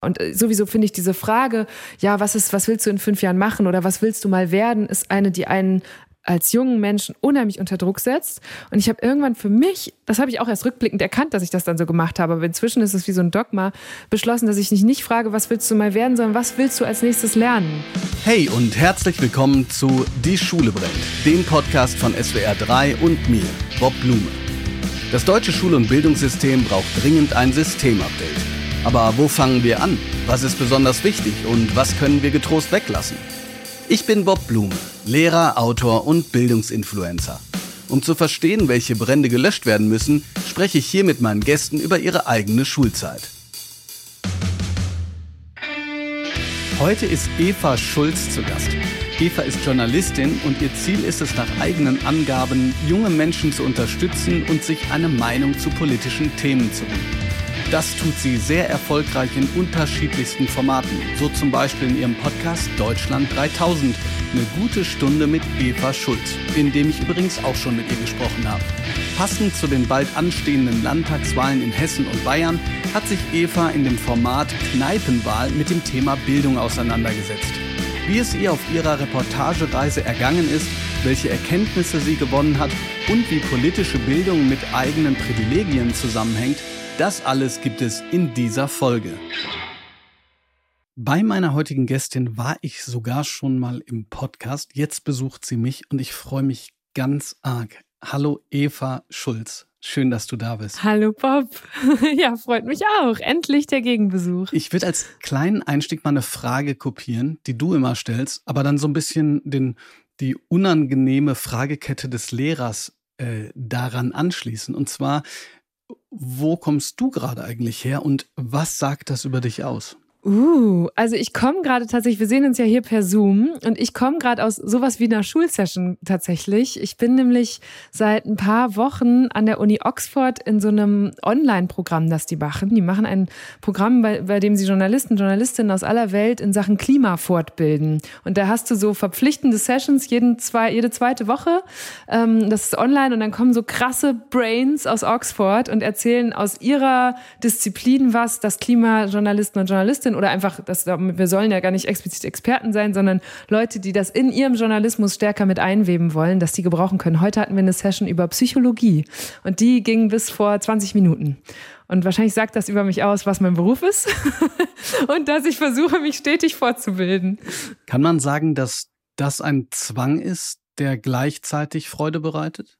Und äh, sowieso finde ich diese Frage, ja, was ist, was willst du in fünf Jahren machen oder was willst du mal werden, ist eine, die einen als jungen Menschen unheimlich unter Druck setzt. Und ich habe irgendwann für mich, das habe ich auch erst rückblickend erkannt, dass ich das dann so gemacht habe, aber inzwischen ist es wie so ein Dogma, beschlossen, dass ich nicht, nicht frage, was willst du mal werden, sondern was willst du als nächstes lernen. Hey und herzlich willkommen zu Die Schule brennt, dem Podcast von SWR 3 und mir, Bob Blume. Das deutsche Schul- und Bildungssystem braucht dringend ein Systemupdate. Aber wo fangen wir an? Was ist besonders wichtig und was können wir getrost weglassen? Ich bin Bob Blume, Lehrer, Autor und Bildungsinfluencer. Um zu verstehen, welche Brände gelöscht werden müssen, spreche ich hier mit meinen Gästen über ihre eigene Schulzeit. Heute ist Eva Schulz zu Gast. Eva ist Journalistin und ihr Ziel ist es nach eigenen Angaben, junge Menschen zu unterstützen und sich eine Meinung zu politischen Themen zu bilden. Das tut sie sehr erfolgreich in unterschiedlichsten Formaten, so zum Beispiel in ihrem Podcast Deutschland 3000, eine gute Stunde mit Eva Schulz, in dem ich übrigens auch schon mit ihr gesprochen habe. Passend zu den bald anstehenden Landtagswahlen in Hessen und Bayern hat sich Eva in dem Format Kneipenwahl mit dem Thema Bildung auseinandergesetzt. Wie es ihr auf ihrer Reportagereise ergangen ist, welche Erkenntnisse sie gewonnen hat und wie politische Bildung mit eigenen Privilegien zusammenhängt, das alles gibt es in dieser Folge. Bei meiner heutigen Gästin war ich sogar schon mal im Podcast. Jetzt besucht sie mich und ich freue mich ganz arg. Hallo Eva Schulz. Schön, dass du da bist. Hallo Bob. Ja, freut mich auch. Endlich der Gegenbesuch. Ich würde als kleinen Einstieg mal eine Frage kopieren, die du immer stellst, aber dann so ein bisschen den, die unangenehme Fragekette des Lehrers äh, daran anschließen. Und zwar, wo kommst du gerade eigentlich her und was sagt das über dich aus? Uh, also ich komme gerade tatsächlich, wir sehen uns ja hier per Zoom und ich komme gerade aus sowas wie einer Schulsession tatsächlich. Ich bin nämlich seit ein paar Wochen an der Uni Oxford in so einem Online-Programm, das die machen. Die machen ein Programm, bei, bei dem sie Journalisten, Journalistinnen aus aller Welt in Sachen Klima fortbilden. Und da hast du so verpflichtende Sessions jeden zwei, jede zweite Woche. Ähm, das ist online und dann kommen so krasse Brains aus Oxford und erzählen aus ihrer Disziplin was, das Klimajournalisten und Journalistinnen sind oder einfach, das, wir sollen ja gar nicht explizit Experten sein, sondern Leute, die das in ihrem Journalismus stärker mit einweben wollen, dass die gebrauchen können. Heute hatten wir eine Session über Psychologie und die ging bis vor 20 Minuten. Und wahrscheinlich sagt das über mich aus, was mein Beruf ist und dass ich versuche, mich stetig fortzubilden. Kann man sagen, dass das ein Zwang ist, der gleichzeitig Freude bereitet?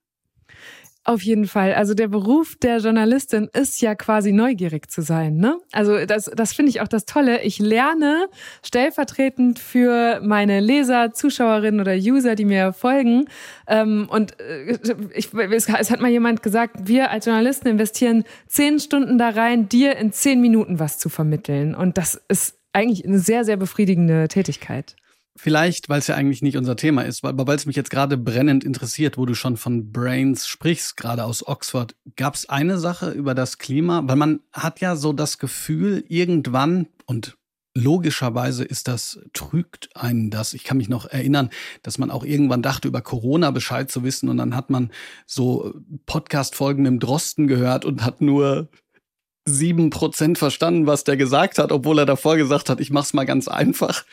Auf jeden Fall. Also der Beruf der Journalistin ist ja quasi neugierig zu sein. Ne? Also das, das finde ich auch das Tolle. Ich lerne stellvertretend für meine Leser, Zuschauerinnen oder User, die mir folgen. Ähm, und äh, ich, es, es hat mal jemand gesagt, wir als Journalisten investieren zehn Stunden da rein, dir in zehn Minuten was zu vermitteln. Und das ist eigentlich eine sehr, sehr befriedigende Tätigkeit. Vielleicht, weil es ja eigentlich nicht unser Thema ist, aber weil es mich jetzt gerade brennend interessiert, wo du schon von Brains sprichst, gerade aus Oxford, gab es eine Sache über das Klima? Weil man hat ja so das Gefühl, irgendwann, und logischerweise ist das, trügt einen das. Ich kann mich noch erinnern, dass man auch irgendwann dachte, über Corona Bescheid zu wissen und dann hat man so Podcast-Folgen dem Drosten gehört und hat nur sieben Prozent verstanden, was der gesagt hat, obwohl er davor gesagt hat, ich mach's mal ganz einfach.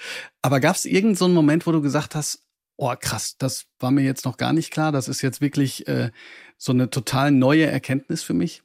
Aber gab es irgendeinen so Moment, wo du gesagt hast, oh krass, das war mir jetzt noch gar nicht klar, das ist jetzt wirklich äh, so eine total neue Erkenntnis für mich?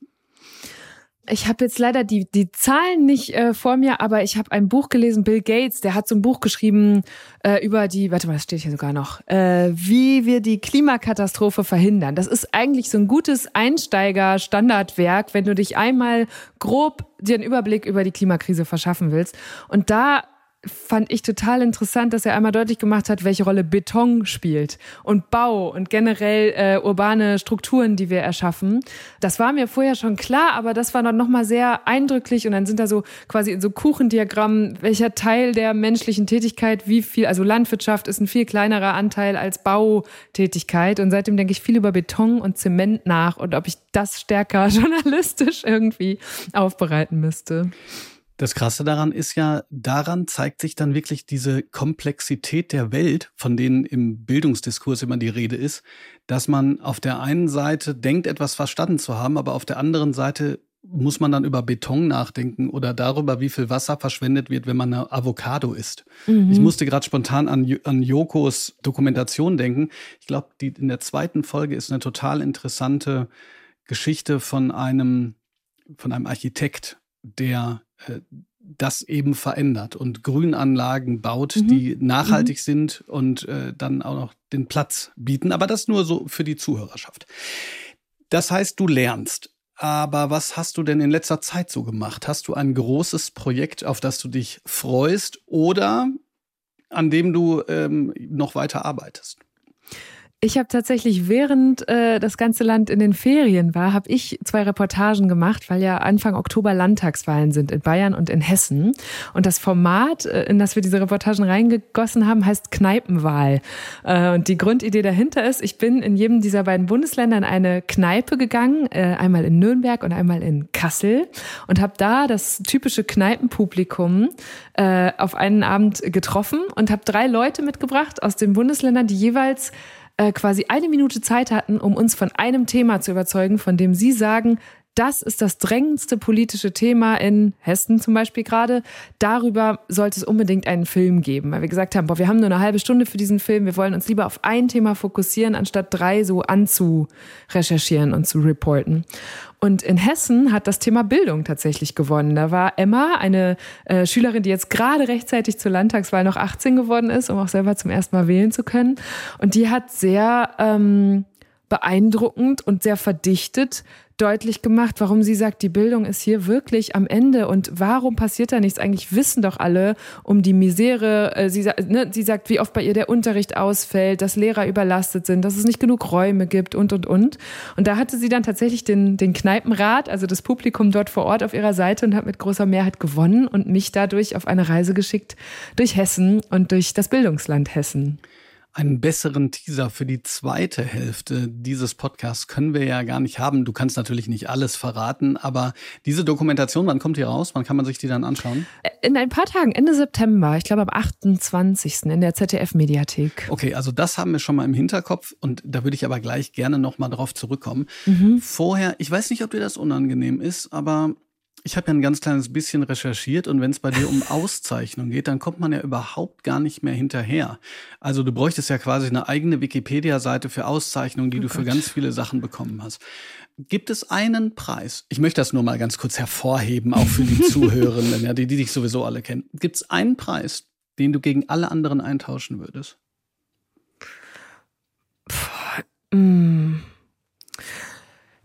Ich habe jetzt leider die, die Zahlen nicht äh, vor mir, aber ich habe ein Buch gelesen, Bill Gates, der hat so ein Buch geschrieben äh, über die, warte mal, das steht hier sogar noch, äh, wie wir die Klimakatastrophe verhindern. Das ist eigentlich so ein gutes Einsteiger-Standardwerk, wenn du dich einmal grob dir einen Überblick über die Klimakrise verschaffen willst. Und da fand ich total interessant, dass er einmal deutlich gemacht hat, welche Rolle Beton spielt und Bau und generell äh, urbane Strukturen, die wir erschaffen. Das war mir vorher schon klar, aber das war dann nochmal sehr eindrücklich und dann sind da so quasi in so Kuchendiagrammen, welcher Teil der menschlichen Tätigkeit, wie viel, also Landwirtschaft ist ein viel kleinerer Anteil als Bautätigkeit und seitdem denke ich viel über Beton und Zement nach und ob ich das stärker journalistisch irgendwie aufbereiten müsste. Das Krasse daran ist ja, daran zeigt sich dann wirklich diese Komplexität der Welt, von denen im Bildungsdiskurs immer die Rede ist, dass man auf der einen Seite denkt, etwas verstanden zu haben, aber auf der anderen Seite muss man dann über Beton nachdenken oder darüber, wie viel Wasser verschwendet wird, wenn man eine Avocado isst. Mhm. Ich musste gerade spontan an, an Yokos Dokumentation denken. Ich glaube, in der zweiten Folge ist eine total interessante Geschichte von einem, von einem Architekt, der das eben verändert und Grünanlagen baut, mhm. die nachhaltig mhm. sind und äh, dann auch noch den Platz bieten. Aber das nur so für die Zuhörerschaft. Das heißt, du lernst. Aber was hast du denn in letzter Zeit so gemacht? Hast du ein großes Projekt, auf das du dich freust oder an dem du ähm, noch weiter arbeitest? Ich habe tatsächlich, während äh, das ganze Land in den Ferien war, habe ich zwei Reportagen gemacht, weil ja Anfang Oktober Landtagswahlen sind in Bayern und in Hessen. Und das Format, äh, in das wir diese Reportagen reingegossen haben, heißt Kneipenwahl. Äh, und die Grundidee dahinter ist, ich bin in jedem dieser beiden Bundesländer in eine Kneipe gegangen, äh, einmal in Nürnberg und einmal in Kassel, und habe da das typische Kneipenpublikum äh, auf einen Abend getroffen und habe drei Leute mitgebracht aus den Bundesländern, die jeweils äh, quasi eine Minute Zeit hatten, um uns von einem Thema zu überzeugen, von dem Sie sagen, das ist das drängendste politische Thema in Hessen zum Beispiel gerade. Darüber sollte es unbedingt einen Film geben, weil wir gesagt haben, boah, wir haben nur eine halbe Stunde für diesen Film. Wir wollen uns lieber auf ein Thema fokussieren, anstatt drei so anzurecherchieren und zu reporten. Und in Hessen hat das Thema Bildung tatsächlich gewonnen. Da war Emma, eine äh, Schülerin, die jetzt gerade rechtzeitig zur Landtagswahl noch 18 geworden ist, um auch selber zum ersten Mal wählen zu können. Und die hat sehr ähm, beeindruckend und sehr verdichtet deutlich gemacht, warum sie sagt, die Bildung ist hier wirklich am Ende und warum passiert da nichts? Eigentlich wissen doch alle um die Misere. Äh, sie, ne, sie sagt, wie oft bei ihr der Unterricht ausfällt, dass Lehrer überlastet sind, dass es nicht genug Räume gibt und, und, und. Und da hatte sie dann tatsächlich den, den Kneipenrat, also das Publikum dort vor Ort auf ihrer Seite und hat mit großer Mehrheit gewonnen und mich dadurch auf eine Reise geschickt durch Hessen und durch das Bildungsland Hessen einen besseren Teaser für die zweite Hälfte dieses Podcasts können wir ja gar nicht haben. Du kannst natürlich nicht alles verraten, aber diese Dokumentation, wann kommt die raus? Wann kann man sich die dann anschauen? In ein paar Tagen, Ende September, ich glaube am 28. in der ZDF-Mediathek. Okay, also das haben wir schon mal im Hinterkopf und da würde ich aber gleich gerne nochmal drauf zurückkommen. Mhm. Vorher, ich weiß nicht, ob dir das unangenehm ist, aber ich habe ja ein ganz kleines bisschen recherchiert und wenn es bei dir um Auszeichnung geht, dann kommt man ja überhaupt gar nicht mehr hinterher. Also du bräuchtest ja quasi eine eigene Wikipedia-Seite für Auszeichnungen, die oh du Gott. für ganz viele Sachen bekommen hast. Gibt es einen Preis? Ich möchte das nur mal ganz kurz hervorheben, auch für die Zuhörenden, ja, die, die dich sowieso alle kennen. Gibt es einen Preis, den du gegen alle anderen eintauschen würdest? Puh, mm.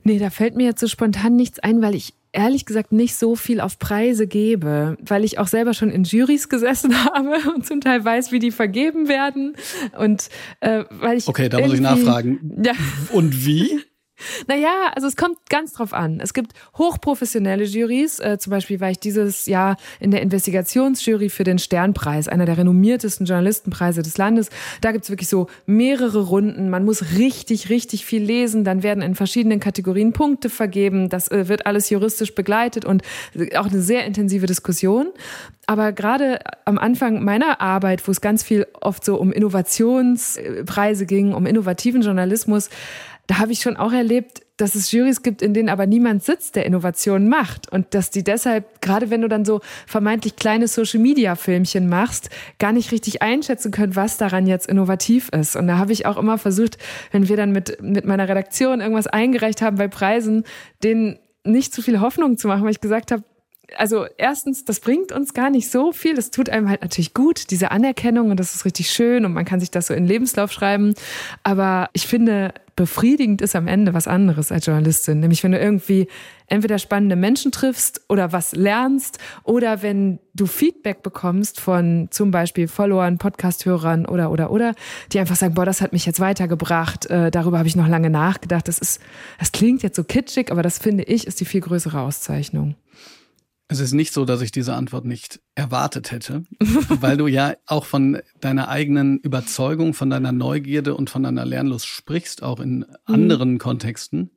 Nee, da fällt mir jetzt so spontan nichts ein, weil ich ehrlich gesagt nicht so viel auf Preise gebe, weil ich auch selber schon in Juries gesessen habe und zum Teil weiß, wie die vergeben werden. Und äh, weil ich. Okay, da muss ich nachfragen. Ja. Und wie? Naja, also es kommt ganz drauf an. Es gibt hochprofessionelle Jurys. Äh, zum Beispiel war ich dieses Jahr in der Investigationsjury für den Sternpreis, einer der renommiertesten Journalistenpreise des Landes. Da gibt's wirklich so mehrere Runden. Man muss richtig, richtig viel lesen. Dann werden in verschiedenen Kategorien Punkte vergeben. Das äh, wird alles juristisch begleitet und auch eine sehr intensive Diskussion. Aber gerade am Anfang meiner Arbeit, wo es ganz viel oft so um Innovationspreise ging, um innovativen Journalismus, da habe ich schon auch erlebt, dass es Jurys gibt, in denen aber niemand sitzt, der Innovationen macht. Und dass die deshalb, gerade wenn du dann so vermeintlich kleine Social-Media-Filmchen machst, gar nicht richtig einschätzen können, was daran jetzt innovativ ist. Und da habe ich auch immer versucht, wenn wir dann mit, mit meiner Redaktion irgendwas eingereicht haben bei Preisen, denen nicht zu viel Hoffnung zu machen, weil ich gesagt habe, also erstens, das bringt uns gar nicht so viel. Das tut einem halt natürlich gut, diese Anerkennung und das ist richtig schön und man kann sich das so in den Lebenslauf schreiben. Aber ich finde, befriedigend ist am Ende was anderes als Journalistin. Nämlich wenn du irgendwie entweder spannende Menschen triffst oder was lernst oder wenn du Feedback bekommst von zum Beispiel Followern, Podcast-Hörern oder, oder, oder, die einfach sagen, boah, das hat mich jetzt weitergebracht, äh, darüber habe ich noch lange nachgedacht. Das ist, das klingt jetzt so kitschig, aber das finde ich ist die viel größere Auszeichnung. Es ist nicht so, dass ich diese Antwort nicht erwartet hätte, weil du ja auch von deiner eigenen Überzeugung, von deiner Neugierde und von deiner Lernlust sprichst, auch in mhm. anderen mhm. Kontexten.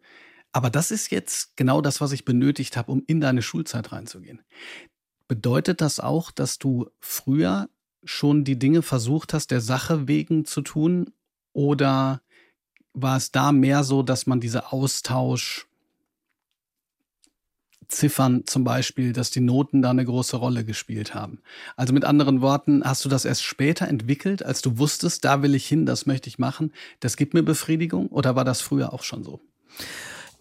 Aber das ist jetzt genau das, was ich benötigt habe, um in deine Schulzeit reinzugehen. Bedeutet das auch, dass du früher schon die Dinge versucht hast, der Sache wegen zu tun? Oder war es da mehr so, dass man diese Austausch Ziffern zum Beispiel, dass die Noten da eine große Rolle gespielt haben. Also mit anderen Worten, hast du das erst später entwickelt, als du wusstest, da will ich hin, das möchte ich machen, das gibt mir Befriedigung oder war das früher auch schon so?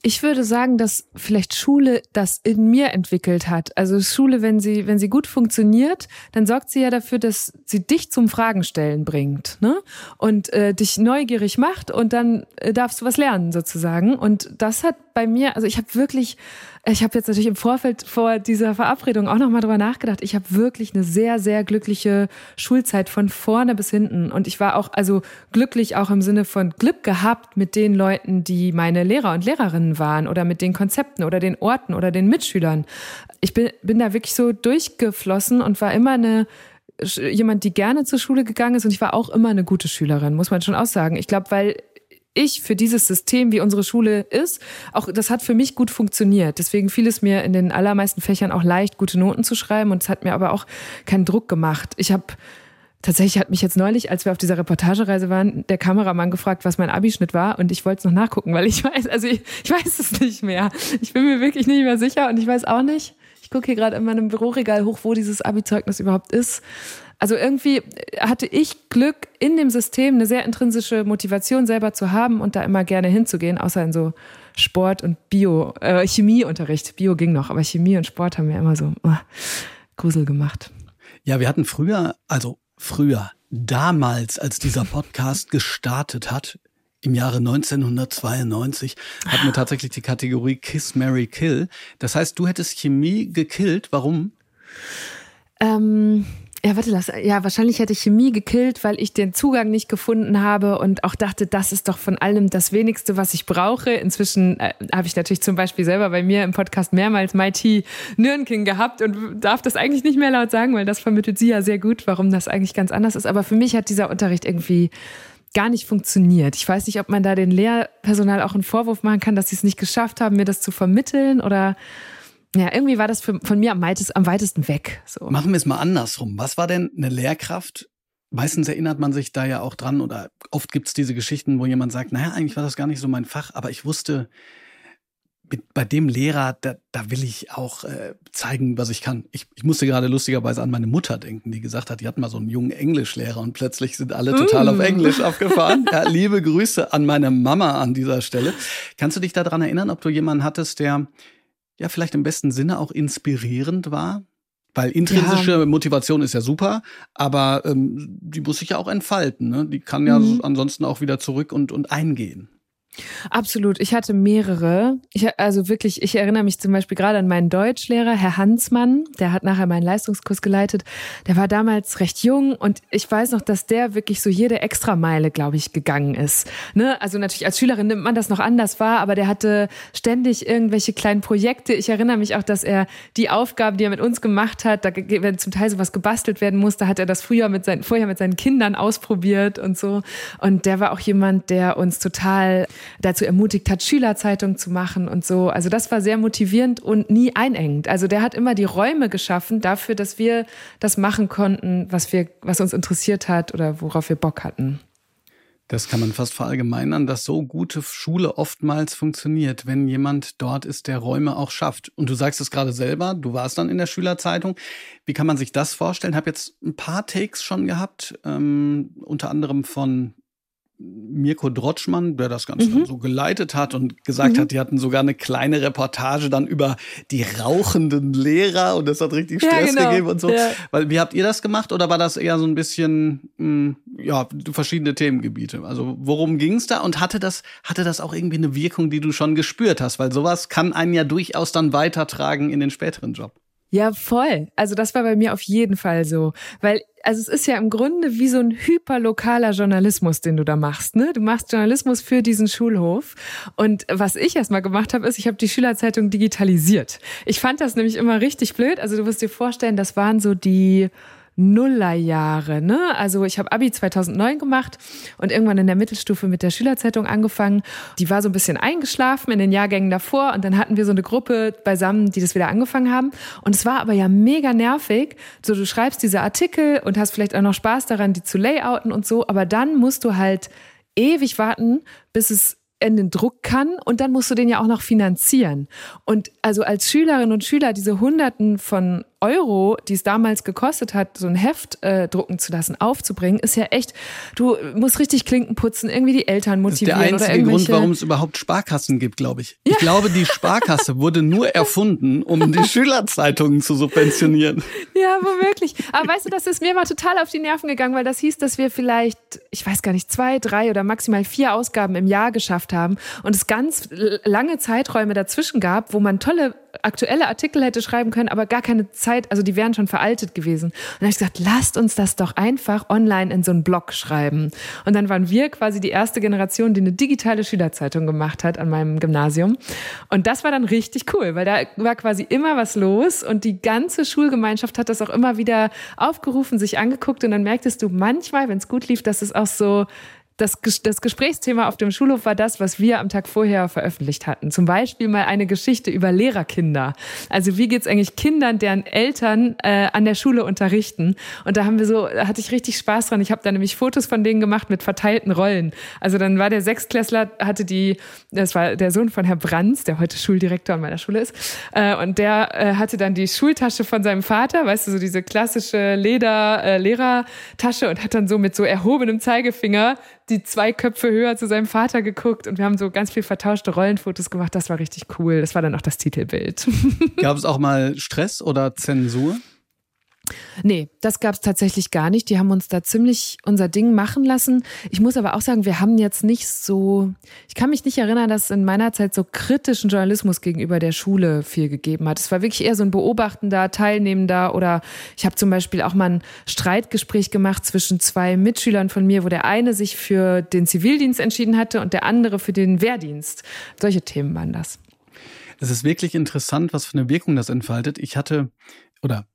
Ich würde sagen, dass vielleicht Schule das in mir entwickelt hat. Also Schule, wenn sie, wenn sie gut funktioniert, dann sorgt sie ja dafür, dass sie dich zum Fragenstellen bringt, ne? Und äh, dich neugierig macht und dann äh, darfst du was lernen sozusagen. Und das hat bei mir, also ich habe wirklich ich habe jetzt natürlich im Vorfeld vor dieser Verabredung auch nochmal drüber nachgedacht. Ich habe wirklich eine sehr, sehr glückliche Schulzeit von vorne bis hinten. Und ich war auch, also glücklich auch im Sinne von Glück gehabt mit den Leuten, die meine Lehrer und Lehrerinnen waren oder mit den Konzepten oder den Orten oder den Mitschülern. Ich bin, bin da wirklich so durchgeflossen und war immer eine jemand, die gerne zur Schule gegangen ist und ich war auch immer eine gute Schülerin, muss man schon aussagen. Ich glaube, weil ich für dieses System, wie unsere Schule ist, auch das hat für mich gut funktioniert. Deswegen fiel es mir in den allermeisten Fächern auch leicht, gute Noten zu schreiben und es hat mir aber auch keinen Druck gemacht. Ich habe Tatsächlich hat mich jetzt neulich, als wir auf dieser Reportagereise waren, der Kameramann gefragt, was mein Abischnitt war und ich wollte es noch nachgucken, weil ich weiß, also ich, ich weiß es nicht mehr. Ich bin mir wirklich nicht mehr sicher und ich weiß auch nicht. Ich gucke hier gerade in meinem Büroregal hoch, wo dieses Abi-Zeugnis überhaupt ist. Also irgendwie hatte ich Glück, in dem System eine sehr intrinsische Motivation selber zu haben und da immer gerne hinzugehen, außer in so Sport und Bio, äh, Chemieunterricht. Bio ging noch, aber Chemie und Sport haben mir immer so uh, Grusel gemacht. Ja, wir hatten früher, also früher, damals, als dieser Podcast gestartet hat, im Jahre 1992 hatten wir tatsächlich die Kategorie Kiss, Mary Kill. Das heißt, du hättest Chemie gekillt. Warum? Ähm, ja, warte, das, ja, wahrscheinlich hätte ich Chemie gekillt, weil ich den Zugang nicht gefunden habe und auch dachte, das ist doch von allem das Wenigste, was ich brauche. Inzwischen äh, habe ich natürlich zum Beispiel selber bei mir im Podcast mehrmals MIT Nürnking gehabt und darf das eigentlich nicht mehr laut sagen, weil das vermittelt sie ja sehr gut, warum das eigentlich ganz anders ist. Aber für mich hat dieser Unterricht irgendwie gar nicht funktioniert. Ich weiß nicht, ob man da den Lehrpersonal auch einen Vorwurf machen kann, dass sie es nicht geschafft haben, mir das zu vermitteln oder ja, irgendwie war das für, von mir am, weitest, am weitesten weg. So. Machen wir es mal andersrum. Was war denn eine Lehrkraft? Meistens erinnert man sich da ja auch dran oder oft gibt es diese Geschichten, wo jemand sagt, naja, eigentlich war das gar nicht so mein Fach, aber ich wusste, mit, bei dem Lehrer, da, da will ich auch äh, zeigen, was ich kann. Ich, ich musste gerade lustigerweise an meine Mutter denken, die gesagt hat, die hatten mal so einen jungen Englischlehrer und plötzlich sind alle total mm. auf Englisch aufgefahren. Ja, liebe Grüße an meine Mama an dieser Stelle. Kannst du dich daran erinnern, ob du jemanden hattest, der ja vielleicht im besten Sinne auch inspirierend war? Weil intrinsische ja. Motivation ist ja super, aber ähm, die muss sich ja auch entfalten. Ne? Die kann ja mhm. ansonsten auch wieder zurück und, und eingehen. Absolut. Ich hatte mehrere. Ich, also wirklich, ich erinnere mich zum Beispiel gerade an meinen Deutschlehrer, Herr Hansmann, der hat nachher meinen Leistungskurs geleitet. Der war damals recht jung und ich weiß noch, dass der wirklich so jede Extrameile, glaube ich, gegangen ist. Ne? Also natürlich als Schülerin nimmt man das noch anders wahr, aber der hatte ständig irgendwelche kleinen Projekte. Ich erinnere mich auch, dass er die Aufgaben, die er mit uns gemacht hat, da wenn zum Teil sowas gebastelt werden musste, hat er das früher mit seinen, vorher mit seinen Kindern ausprobiert und so. Und der war auch jemand, der uns total dazu ermutigt hat, Schülerzeitung zu machen und so. Also das war sehr motivierend und nie einengend. Also der hat immer die Räume geschaffen dafür, dass wir das machen konnten, was wir, was uns interessiert hat oder worauf wir Bock hatten. Das kann man fast verallgemeinern, dass so gute Schule oftmals funktioniert, wenn jemand dort ist, der Räume auch schafft. Und du sagst es gerade selber, du warst dann in der Schülerzeitung. Wie kann man sich das vorstellen? Ich habe jetzt ein paar Takes schon gehabt, ähm, unter anderem von Mirko Drotschmann, der das Ganze mhm. so geleitet hat und gesagt mhm. hat, die hatten sogar eine kleine Reportage dann über die rauchenden Lehrer und das hat richtig Stress ja, genau. gegeben und so. Ja. Weil, wie habt ihr das gemacht oder war das eher so ein bisschen, mh, hm, ja, verschiedene Themengebiete? Also worum ging es da und hatte das, hatte das auch irgendwie eine Wirkung, die du schon gespürt hast? Weil sowas kann einen ja durchaus dann weitertragen in den späteren Job. Ja, voll. Also das war bei mir auf jeden Fall so, weil also es ist ja im Grunde wie so ein hyperlokaler Journalismus, den du da machst. Ne? Du machst Journalismus für diesen Schulhof. Und was ich erstmal gemacht habe, ist, ich habe die Schülerzeitung digitalisiert. Ich fand das nämlich immer richtig blöd. Also du musst dir vorstellen, das waren so die Nullerjahre, ne? Also ich habe Abi 2009 gemacht und irgendwann in der Mittelstufe mit der Schülerzeitung angefangen. Die war so ein bisschen eingeschlafen in den Jahrgängen davor und dann hatten wir so eine Gruppe beisammen, die das wieder angefangen haben. Und es war aber ja mega nervig. So, du schreibst diese Artikel und hast vielleicht auch noch Spaß daran, die zu layouten und so, aber dann musst du halt ewig warten, bis es in den Druck kann und dann musst du den ja auch noch finanzieren. Und also als Schülerinnen und Schüler diese Hunderten von Euro, die es damals gekostet hat, so ein Heft äh, drucken zu lassen, aufzubringen, ist ja echt, du musst richtig Klinken putzen, irgendwie die Eltern motivieren. Das ist der einzige Grund, warum es überhaupt Sparkassen gibt, glaube ich. Ja. Ich glaube, die Sparkasse wurde nur erfunden, um die Schülerzeitungen zu subventionieren. Ja, womöglich. Aber weißt du, das ist mir mal total auf die Nerven gegangen, weil das hieß, dass wir vielleicht, ich weiß gar nicht, zwei, drei oder maximal vier Ausgaben im Jahr geschafft haben und es ganz lange Zeiträume dazwischen gab, wo man tolle aktuelle Artikel hätte schreiben können, aber gar keine Zeit, also die wären schon veraltet gewesen. Und dann habe ich gesagt, lasst uns das doch einfach online in so einen Blog schreiben. Und dann waren wir quasi die erste Generation, die eine digitale Schülerzeitung gemacht hat an meinem Gymnasium. Und das war dann richtig cool, weil da war quasi immer was los und die ganze Schulgemeinschaft hat das auch immer wieder aufgerufen, sich angeguckt und dann merktest du manchmal, wenn es gut lief, dass es auch so das, das Gesprächsthema auf dem Schulhof war das, was wir am Tag vorher veröffentlicht hatten. Zum Beispiel mal eine Geschichte über Lehrerkinder. Also wie geht's eigentlich Kindern, deren Eltern äh, an der Schule unterrichten? Und da haben wir so, da hatte ich richtig Spaß dran. Ich habe da nämlich Fotos von denen gemacht mit verteilten Rollen. Also dann war der Sechstklässler, hatte die, das war der Sohn von Herr Brands, der heute Schuldirektor an meiner Schule ist, äh, und der äh, hatte dann die Schultasche von seinem Vater, weißt du, so diese klassische Leder-Lehrertasche äh, und hat dann so mit so erhobenem Zeigefinger die zwei Köpfe höher zu seinem Vater geguckt und wir haben so ganz viel vertauschte Rollenfotos gemacht. Das war richtig cool. Das war dann auch das Titelbild. Gab es auch mal Stress oder Zensur? Nee, das gab es tatsächlich gar nicht. Die haben uns da ziemlich unser Ding machen lassen. Ich muss aber auch sagen, wir haben jetzt nicht so, ich kann mich nicht erinnern, dass es in meiner Zeit so kritischen Journalismus gegenüber der Schule viel gegeben hat. Es war wirklich eher so ein beobachtender, teilnehmender oder ich habe zum Beispiel auch mal ein Streitgespräch gemacht zwischen zwei Mitschülern von mir, wo der eine sich für den Zivildienst entschieden hatte und der andere für den Wehrdienst. Solche Themen waren das. Es ist wirklich interessant, was für eine Wirkung das entfaltet. Ich hatte oder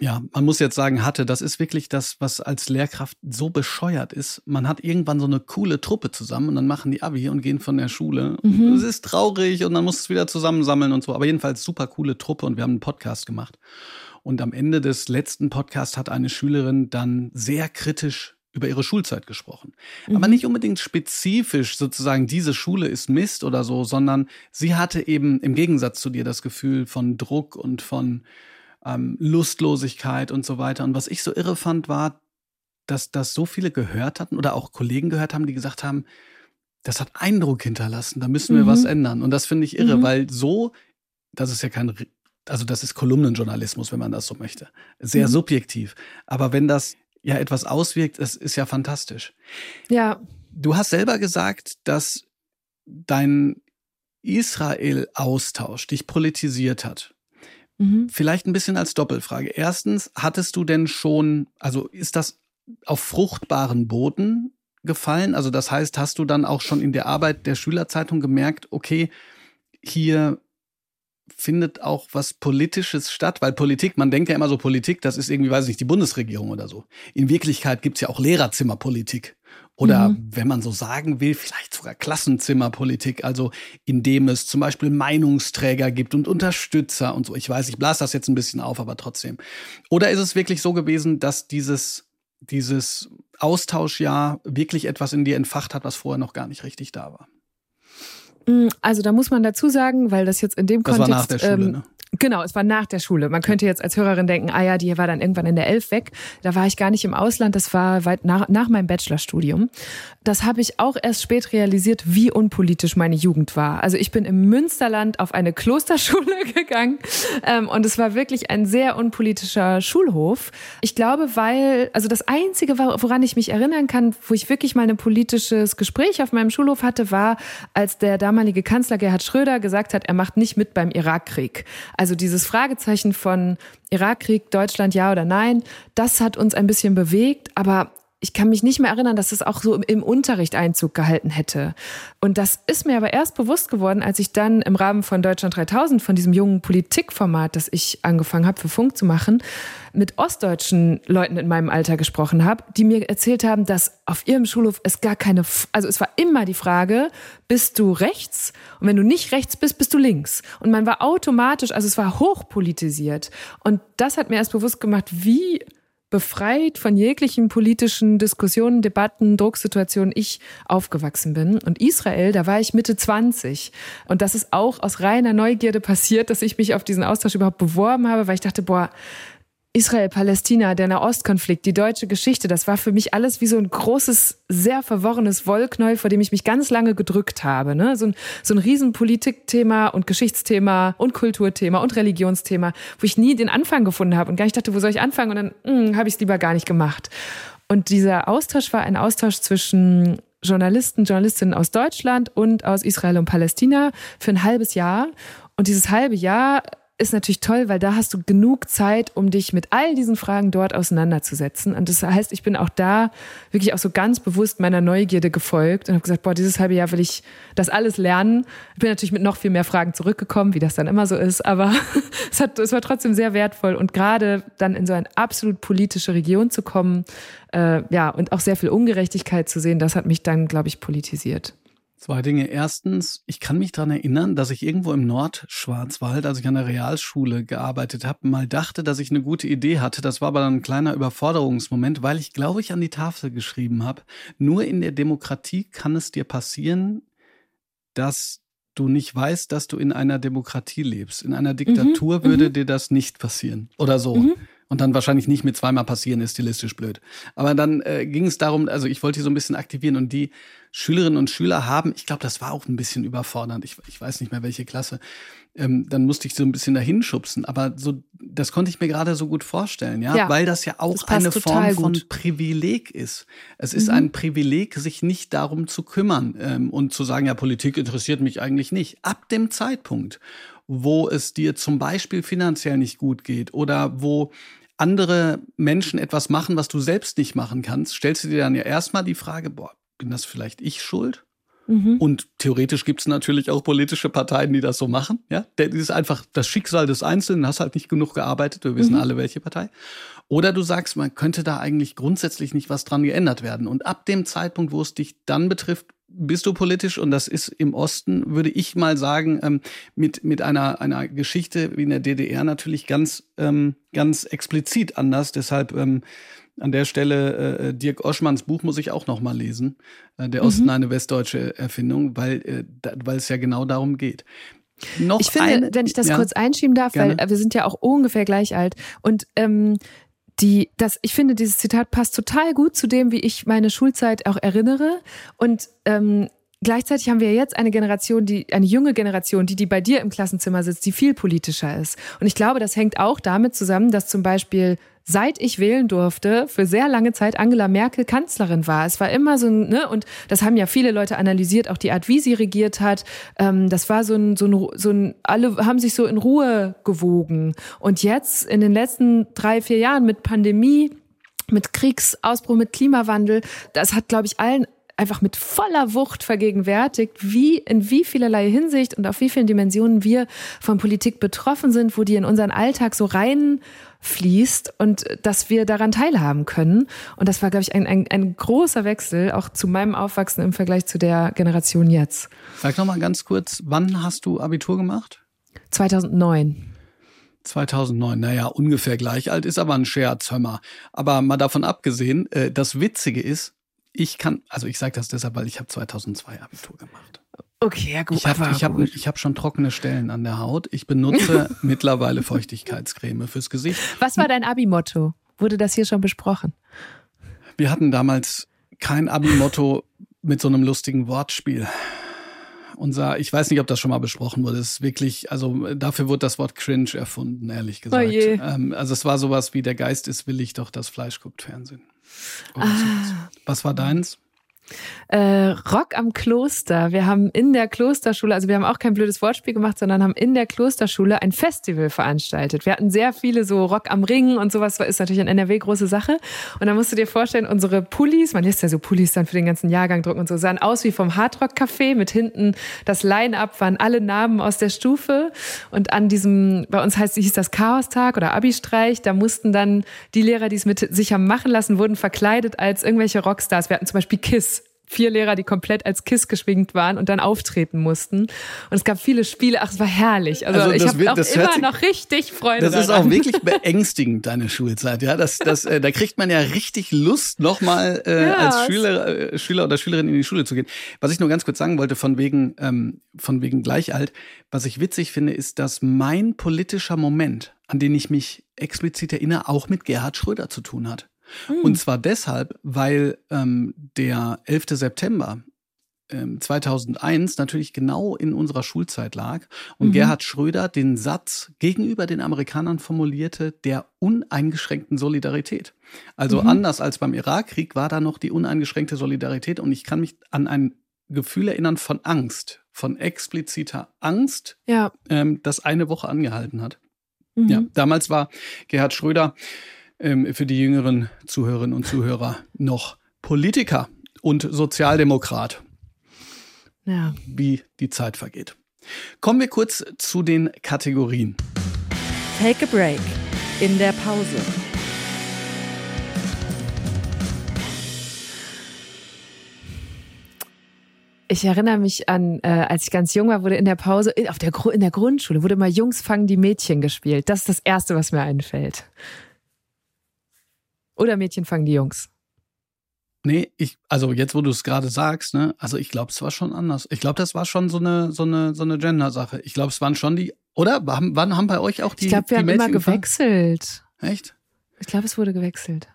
ja, man muss jetzt sagen, hatte, das ist wirklich das, was als Lehrkraft so bescheuert ist. Man hat irgendwann so eine coole Truppe zusammen und dann machen die Abi und gehen von der Schule. Mhm. Es ist traurig und dann muss es wieder zusammensammeln und so. Aber jedenfalls super coole Truppe und wir haben einen Podcast gemacht. Und am Ende des letzten Podcasts hat eine Schülerin dann sehr kritisch über ihre Schulzeit gesprochen. Mhm. Aber nicht unbedingt spezifisch sozusagen, diese Schule ist Mist oder so, sondern sie hatte eben im Gegensatz zu dir das Gefühl von Druck und von ähm, Lustlosigkeit und so weiter. Und was ich so irre fand, war, dass das so viele gehört hatten oder auch Kollegen gehört haben, die gesagt haben, das hat Eindruck hinterlassen, da müssen wir mhm. was ändern. Und das finde ich irre, mhm. weil so, das ist ja kein, also das ist Kolumnenjournalismus, wenn man das so möchte. Sehr mhm. subjektiv. Aber wenn das ja etwas auswirkt, das ist ja fantastisch. Ja. Du hast selber gesagt, dass dein Israel-Austausch dich politisiert hat. Mhm. Vielleicht ein bisschen als Doppelfrage. Erstens, hattest du denn schon, also ist das auf fruchtbaren Boden gefallen? Also das heißt, hast du dann auch schon in der Arbeit der Schülerzeitung gemerkt, okay, hier findet auch was Politisches statt, weil Politik, man denkt ja immer so, Politik, das ist irgendwie, weiß ich nicht, die Bundesregierung oder so. In Wirklichkeit gibt's ja auch Lehrerzimmerpolitik. Oder mhm. wenn man so sagen will, vielleicht sogar Klassenzimmerpolitik, also indem es zum Beispiel Meinungsträger gibt und Unterstützer und so. Ich weiß, ich blase das jetzt ein bisschen auf, aber trotzdem. Oder ist es wirklich so gewesen, dass dieses, dieses Austauschjahr wirklich etwas in dir entfacht hat, was vorher noch gar nicht richtig da war? Mm, also da muss man dazu sagen, weil das jetzt in dem das Kontext. War nach der Schule, ähm, ne? Genau, es war nach der Schule. Man könnte jetzt als Hörerin denken, ah ja, die war dann irgendwann in der Elf weg. Da war ich gar nicht im Ausland, das war weit nach, nach meinem Bachelorstudium. Das habe ich auch erst spät realisiert, wie unpolitisch meine Jugend war. Also ich bin im Münsterland auf eine Klosterschule gegangen ähm, und es war wirklich ein sehr unpolitischer Schulhof. Ich glaube, weil, also das Einzige, woran ich mich erinnern kann, wo ich wirklich mal ein politisches Gespräch auf meinem Schulhof hatte, war, als der damalige Kanzler Gerhard Schröder gesagt hat, er macht nicht mit beim Irakkrieg. Also dieses Fragezeichen von Irakkrieg, Deutschland ja oder nein, das hat uns ein bisschen bewegt, aber ich kann mich nicht mehr erinnern, dass das auch so im Unterricht Einzug gehalten hätte. Und das ist mir aber erst bewusst geworden, als ich dann im Rahmen von Deutschland 3000, von diesem jungen Politikformat, das ich angefangen habe für Funk zu machen, mit ostdeutschen Leuten in meinem Alter gesprochen habe, die mir erzählt haben, dass auf ihrem Schulhof es gar keine, also es war immer die Frage, bist du rechts? Und wenn du nicht rechts bist, bist du links. Und man war automatisch, also es war hochpolitisiert. Und das hat mir erst bewusst gemacht, wie befreit von jeglichen politischen Diskussionen, Debatten, Drucksituationen ich aufgewachsen bin. Und Israel, da war ich Mitte 20. Und das ist auch aus reiner Neugierde passiert, dass ich mich auf diesen Austausch überhaupt beworben habe, weil ich dachte, boah, Israel, Palästina, der Nahostkonflikt, die deutsche Geschichte, das war für mich alles wie so ein großes, sehr verworrenes Wollknäuel, vor dem ich mich ganz lange gedrückt habe. Ne? So ein, so ein Riesenpolitikthema und Geschichtsthema und Kulturthema und Religionsthema, wo ich nie den Anfang gefunden habe und gar nicht dachte, wo soll ich anfangen? Und dann hm, habe ich es lieber gar nicht gemacht. Und dieser Austausch war ein Austausch zwischen Journalisten, Journalistinnen aus Deutschland und aus Israel und Palästina für ein halbes Jahr. Und dieses halbe Jahr ist natürlich toll, weil da hast du genug Zeit, um dich mit all diesen Fragen dort auseinanderzusetzen. Und das heißt, ich bin auch da wirklich auch so ganz bewusst meiner Neugierde gefolgt und habe gesagt, boah, dieses halbe Jahr will ich das alles lernen. Ich bin natürlich mit noch viel mehr Fragen zurückgekommen, wie das dann immer so ist, aber es, hat, es war trotzdem sehr wertvoll. Und gerade dann in so eine absolut politische Region zu kommen, äh, ja, und auch sehr viel Ungerechtigkeit zu sehen, das hat mich dann, glaube ich, politisiert. Zwei Dinge. Erstens, ich kann mich daran erinnern, dass ich irgendwo im Nordschwarzwald, als ich an der Realschule gearbeitet habe, mal dachte, dass ich eine gute Idee hatte. Das war aber dann ein kleiner Überforderungsmoment, weil ich, glaube ich, an die Tafel geschrieben habe. Nur in der Demokratie kann es dir passieren, dass du nicht weißt, dass du in einer Demokratie lebst. In einer Diktatur mhm, würde mhm. dir das nicht passieren. Oder so. Mhm und dann wahrscheinlich nicht mit zweimal passieren, ist stilistisch blöd. Aber dann äh, ging es darum, also ich wollte die so ein bisschen aktivieren und die Schülerinnen und Schüler haben, ich glaube, das war auch ein bisschen überfordernd, ich, ich weiß nicht mehr welche Klasse, ähm, dann musste ich so ein bisschen dahin schubsen, aber so, das konnte ich mir gerade so gut vorstellen, ja, ja weil das ja auch das eine Form von gut. Privileg ist. Es ist mhm. ein Privileg, sich nicht darum zu kümmern ähm, und zu sagen, ja, Politik interessiert mich eigentlich nicht. Ab dem Zeitpunkt, wo es dir zum Beispiel finanziell nicht gut geht oder wo andere Menschen etwas machen, was du selbst nicht machen kannst, stellst du dir dann ja erstmal die Frage, boah, bin das vielleicht ich schuld? Mhm. Und theoretisch gibt es natürlich auch politische Parteien, die das so machen. Ja, das ist einfach das Schicksal des Einzelnen. Hast halt nicht genug gearbeitet. Wir wissen mhm. alle, welche Partei. Oder du sagst, man könnte da eigentlich grundsätzlich nicht was dran geändert werden. Und ab dem Zeitpunkt, wo es dich dann betrifft, bist du politisch und das ist im Osten, würde ich mal sagen, ähm, mit, mit einer, einer Geschichte wie in der DDR natürlich ganz, ähm, ganz explizit anders. Deshalb ähm, an der Stelle äh, Dirk Oschmanns Buch muss ich auch noch mal lesen. Äh, der Osten mhm. eine westdeutsche Erfindung, weil, äh, da, weil es ja genau darum geht. Noch ich finde, ein, wenn ich das ja, kurz einschieben darf, gerne. weil wir sind ja auch ungefähr gleich alt und ähm, die, das, ich finde, dieses Zitat passt total gut zu dem, wie ich meine Schulzeit auch erinnere. Und ähm, gleichzeitig haben wir jetzt eine Generation, die eine junge Generation, die die bei dir im Klassenzimmer sitzt, die viel politischer ist. Und ich glaube, das hängt auch damit zusammen, dass zum Beispiel seit ich wählen durfte, für sehr lange Zeit Angela Merkel Kanzlerin war. Es war immer so ne, und das haben ja viele Leute analysiert, auch die Art, wie sie regiert hat. Ähm, das war so ein, so ein, so ein, alle haben sich so in Ruhe gewogen. Und jetzt in den letzten drei, vier Jahren mit Pandemie, mit Kriegsausbruch, mit Klimawandel, das hat, glaube ich, allen einfach mit voller Wucht vergegenwärtigt, wie in wie vielerlei Hinsicht und auf wie vielen Dimensionen wir von Politik betroffen sind, wo die in unseren Alltag so rein fließt und dass wir daran teilhaben können. Und das war, glaube ich, ein, ein, ein großer Wechsel auch zu meinem Aufwachsen im Vergleich zu der Generation jetzt. Sag noch mal ganz kurz, wann hast du Abitur gemacht? 2009. 2009, naja, ungefähr gleich alt, ist aber ein Scherz, hör mal. Aber mal davon abgesehen, äh, das Witzige ist, ich kann, also ich sage das deshalb, weil ich habe 2002 Abitur gemacht. Okay, ja gut. Ich habe ich hab, ich hab schon trockene Stellen an der Haut. Ich benutze mittlerweile Feuchtigkeitscreme fürs Gesicht. Was war dein Abi-Motto? Wurde das hier schon besprochen? Wir hatten damals kein Abi-Motto mit so einem lustigen Wortspiel. Unser, ich weiß nicht, ob das schon mal besprochen wurde. Es ist wirklich, also dafür wurde das Wort cringe erfunden, ehrlich gesagt. Oh. Ähm, also es war sowas wie der Geist ist willig, doch das Fleisch guckt Fernsehen. Ah. Was war deins? Äh, Rock am Kloster. Wir haben in der Klosterschule, also wir haben auch kein blödes Wortspiel gemacht, sondern haben in der Klosterschule ein Festival veranstaltet. Wir hatten sehr viele so Rock am Ring und sowas ist natürlich in NRW große Sache. Und da musst du dir vorstellen, unsere Pullis, man lässt ja so Pullis dann für den ganzen Jahrgang drucken und so, sahen aus wie vom Hardrock Café mit hinten das Line-Up waren alle Namen aus der Stufe. Und an diesem, bei uns heißt, hieß das Chaostag oder Abi-Streich, da mussten dann die Lehrer, die es mit sich haben machen lassen, wurden verkleidet als irgendwelche Rockstars. Wir hatten zum Beispiel Kiss vier Lehrer, die komplett als Kiss geschwingt waren und dann auftreten mussten. Und es gab viele Spiele. Ach, es war herrlich. Also, also ich habe auch immer sich, noch richtig Freude Das daran. ist auch wirklich beängstigend, deine Schulzeit. Ja, das, das, äh, da kriegt man ja richtig Lust, nochmal äh, ja, als Schüler, äh, Schüler oder Schülerin in die Schule zu gehen. Was ich nur ganz kurz sagen wollte, von wegen, ähm, von wegen Gleichalt, was ich witzig finde, ist, dass mein politischer Moment, an den ich mich explizit erinnere, auch mit Gerhard Schröder zu tun hat. Mhm. Und zwar deshalb, weil ähm, der 11. September 2001 ähm, natürlich genau in unserer Schulzeit lag und mhm. Gerhard Schröder den Satz gegenüber den Amerikanern formulierte der uneingeschränkten Solidarität. Also mhm. anders als beim Irakkrieg war da noch die uneingeschränkte Solidarität und ich kann mich an ein Gefühl erinnern von Angst, von expliziter Angst, ja. ähm, das eine Woche angehalten hat. Mhm. Ja, damals war Gerhard Schröder ähm, für die jüngeren Zuhörerinnen und Zuhörer noch Politiker und Sozialdemokrat. Ja. Wie die Zeit vergeht. Kommen wir kurz zu den Kategorien. Take a break in der Pause. Ich erinnere mich an, äh, als ich ganz jung war, wurde in der Pause, auf der, in der Grundschule, wurde immer Jungs fangen die Mädchen gespielt. Das ist das Erste, was mir einfällt. Oder Mädchen fangen die Jungs. Nee, ich, also jetzt, wo du es gerade sagst, ne, also ich glaube, es war schon anders. Ich glaube, das war schon so eine, so eine, so eine Gender-Sache. Ich glaube, es waren schon die, oder? Wann, wann haben bei euch auch die? Ich glaube, wir haben Mädchen immer gewechselt. Gefahren? Echt? Ich glaube, es wurde gewechselt.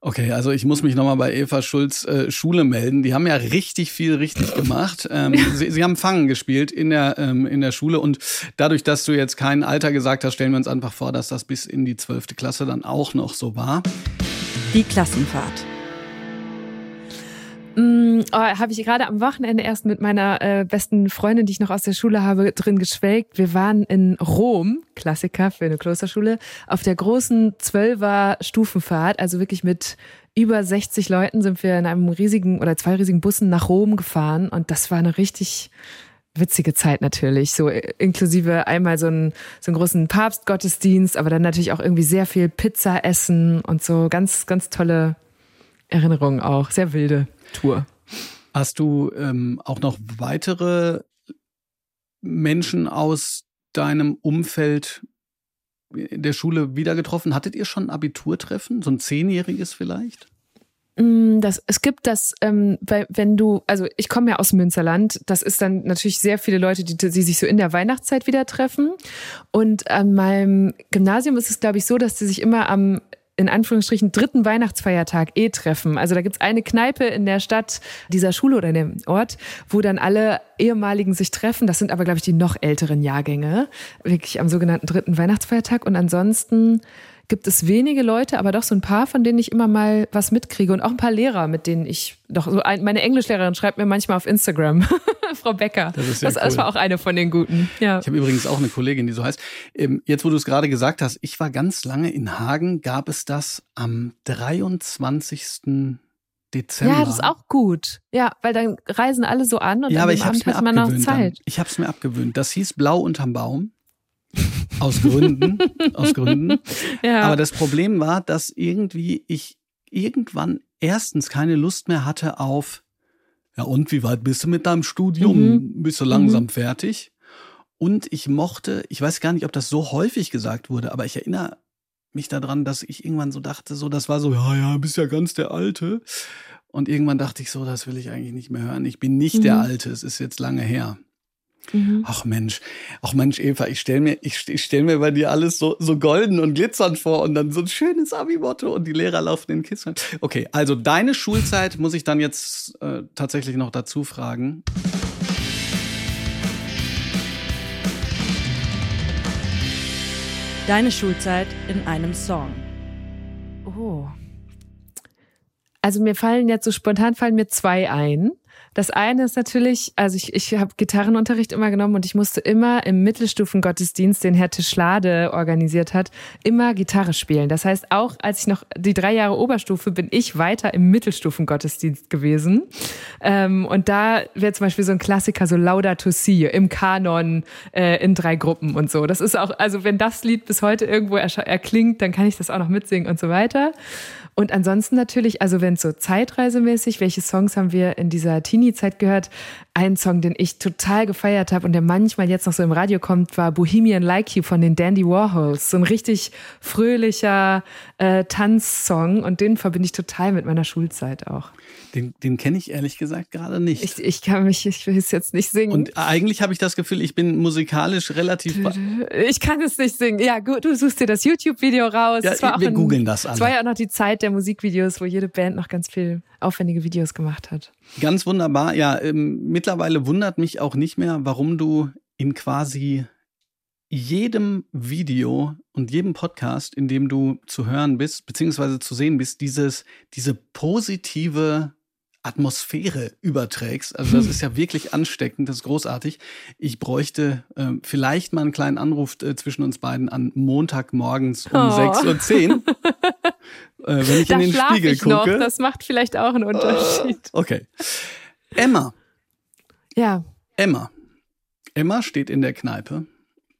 Okay, also ich muss mich nochmal bei Eva Schulz äh, Schule melden. Die haben ja richtig viel richtig gemacht. Ähm, sie, sie haben Fangen gespielt in der, ähm, in der Schule und dadurch, dass du jetzt kein Alter gesagt hast, stellen wir uns einfach vor, dass das bis in die zwölfte Klasse dann auch noch so war. Die Klassenfahrt. Mm, oh, habe ich gerade am Wochenende erst mit meiner äh, besten Freundin, die ich noch aus der Schule habe, drin geschwelgt. Wir waren in Rom, Klassiker für eine Klosterschule, auf der großen Zwölfer Stufenfahrt, also wirklich mit über 60 Leuten sind wir in einem riesigen oder zwei riesigen Bussen nach Rom gefahren und das war eine richtig witzige Zeit natürlich, so äh, inklusive einmal so einen, so einen großen Papstgottesdienst, aber dann natürlich auch irgendwie sehr viel Pizza essen und so ganz, ganz tolle Erinnerungen auch, sehr wilde. Tour. Hast du ähm, auch noch weitere Menschen aus deinem Umfeld in der Schule wieder getroffen? Hattet ihr schon ein Abiturtreffen? So ein zehnjähriges vielleicht? Mm, das, es gibt das, ähm, wenn du, also ich komme ja aus Münsterland, das ist dann natürlich sehr viele Leute, die, die sich so in der Weihnachtszeit wieder treffen. Und an meinem Gymnasium ist es, glaube ich, so, dass die sich immer am in Anführungsstrichen dritten Weihnachtsfeiertag eh treffen. Also da gibt's eine Kneipe in der Stadt dieser Schule oder in dem Ort, wo dann alle ehemaligen sich treffen. Das sind aber, glaube ich, die noch älteren Jahrgänge. Wirklich am sogenannten dritten Weihnachtsfeiertag. Und ansonsten gibt es wenige Leute, aber doch so ein paar, von denen ich immer mal was mitkriege und auch ein paar Lehrer, mit denen ich doch so ein, meine Englischlehrerin schreibt mir manchmal auf Instagram, Frau Becker. Das, ist ja das, cool. das war auch eine von den guten. Ja. Ich habe übrigens auch eine Kollegin, die so heißt. Ähm, jetzt, wo du es gerade gesagt hast, ich war ganz lange in Hagen, gab es das am 23. Dezember. Ja, das ist auch gut. Ja, weil dann reisen alle so an und ja, aber ich Abend hat man noch Zeit. Dann. Ich habe es mir abgewöhnt. Das hieß Blau unterm Baum. Aus Gründen, aus Gründen. Ja. Aber das Problem war, dass irgendwie ich irgendwann erstens keine Lust mehr hatte auf, ja und, wie weit bist du mit deinem Studium? Mhm. Bist du langsam mhm. fertig? Und ich mochte, ich weiß gar nicht, ob das so häufig gesagt wurde, aber ich erinnere mich daran, dass ich irgendwann so dachte, so, das war so, ja, ja, bist ja ganz der Alte. Und irgendwann dachte ich so, das will ich eigentlich nicht mehr hören. Ich bin nicht mhm. der Alte, es ist jetzt lange her. Mhm. Ach Mensch, ach Mensch, Eva, ich stell mir, ich, ich stell mir bei dir alles so, so golden und glitzernd vor und dann so ein schönes Abi-Motto und die Lehrer laufen in den Kissen. Okay, also deine Schulzeit muss ich dann jetzt äh, tatsächlich noch dazu fragen. Deine Schulzeit in einem Song. Oh. Also mir fallen jetzt so spontan fallen mir zwei ein. Das eine ist natürlich, also ich, ich habe Gitarrenunterricht immer genommen und ich musste immer im Mittelstufengottesdienst, den Herr Tischlade organisiert hat, immer Gitarre spielen. Das heißt, auch als ich noch die drei Jahre Oberstufe bin ich weiter im Mittelstufengottesdienst gewesen. Ähm, und da wäre zum Beispiel so ein Klassiker, so Laudato Si im Kanon äh, in drei Gruppen und so. Das ist auch, also wenn das Lied bis heute irgendwo erklingt, dann kann ich das auch noch mitsingen und so weiter. Und ansonsten natürlich, also wenn es so zeitreisemäßig, welche Songs haben wir in dieser Teenie-Zeit gehört? Ein Song, den ich total gefeiert habe und der manchmal jetzt noch so im Radio kommt, war Bohemian Like You von den Dandy Warhols. So ein richtig fröhlicher äh, Tanzsong und den verbinde ich total mit meiner Schulzeit auch. Den, den kenne ich ehrlich gesagt gerade nicht. Ich, ich kann mich, ich will es jetzt nicht singen. Und eigentlich habe ich das Gefühl, ich bin musikalisch relativ. Ich kann es nicht singen. Ja, gut, du suchst dir das YouTube-Video raus. Ja, wir googeln das an. Es war ja auch noch die Zeit der Musikvideos, wo jede Band noch ganz viel aufwendige Videos gemacht hat. Ganz wunderbar. Ja, ähm, mittlerweile wundert mich auch nicht mehr, warum du in quasi jedem Video und jedem Podcast, in dem du zu hören bist, beziehungsweise zu sehen bist, dieses, diese positive Atmosphäre überträgst. Also das ist ja wirklich ansteckend, das ist großartig. Ich bräuchte äh, vielleicht mal einen kleinen Anruf äh, zwischen uns beiden an Montagmorgens um oh. 6.10 Uhr. äh, wenn ich da in den Spiegel ich gucke. Noch. Das macht vielleicht auch einen Unterschied. okay. Emma. Ja. Emma. Emma steht in der Kneipe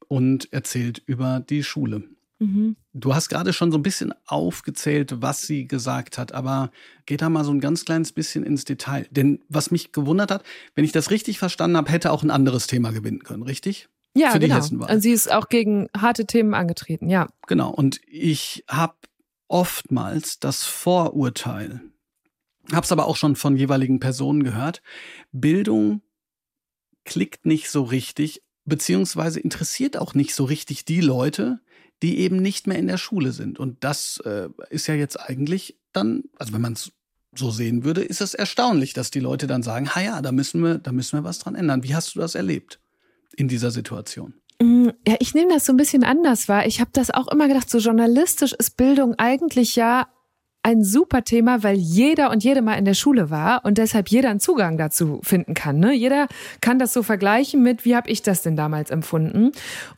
und erzählt über die Schule. Mhm. Du hast gerade schon so ein bisschen aufgezählt, was sie gesagt hat, aber geht da mal so ein ganz kleines bisschen ins Detail. Denn was mich gewundert hat, wenn ich das richtig verstanden habe, hätte auch ein anderes Thema gewinnen können, richtig? Ja, Für genau. Und sie ist auch gegen harte Themen angetreten, ja. Genau. Und ich habe oftmals das Vorurteil, habe es aber auch schon von jeweiligen Personen gehört, Bildung klickt nicht so richtig, beziehungsweise interessiert auch nicht so richtig die Leute, die eben nicht mehr in der Schule sind. Und das äh, ist ja jetzt eigentlich dann, also wenn man es so sehen würde, ist es erstaunlich, dass die Leute dann sagen, ha ja, da müssen wir, da müssen wir was dran ändern. Wie hast du das erlebt in dieser Situation? Mm, ja, ich nehme das so ein bisschen anders wahr. Ich habe das auch immer gedacht, so journalistisch ist Bildung eigentlich ja ein super Thema, weil jeder und jede mal in der Schule war und deshalb jeder einen Zugang dazu finden kann. Ne? Jeder kann das so vergleichen mit, wie habe ich das denn damals empfunden?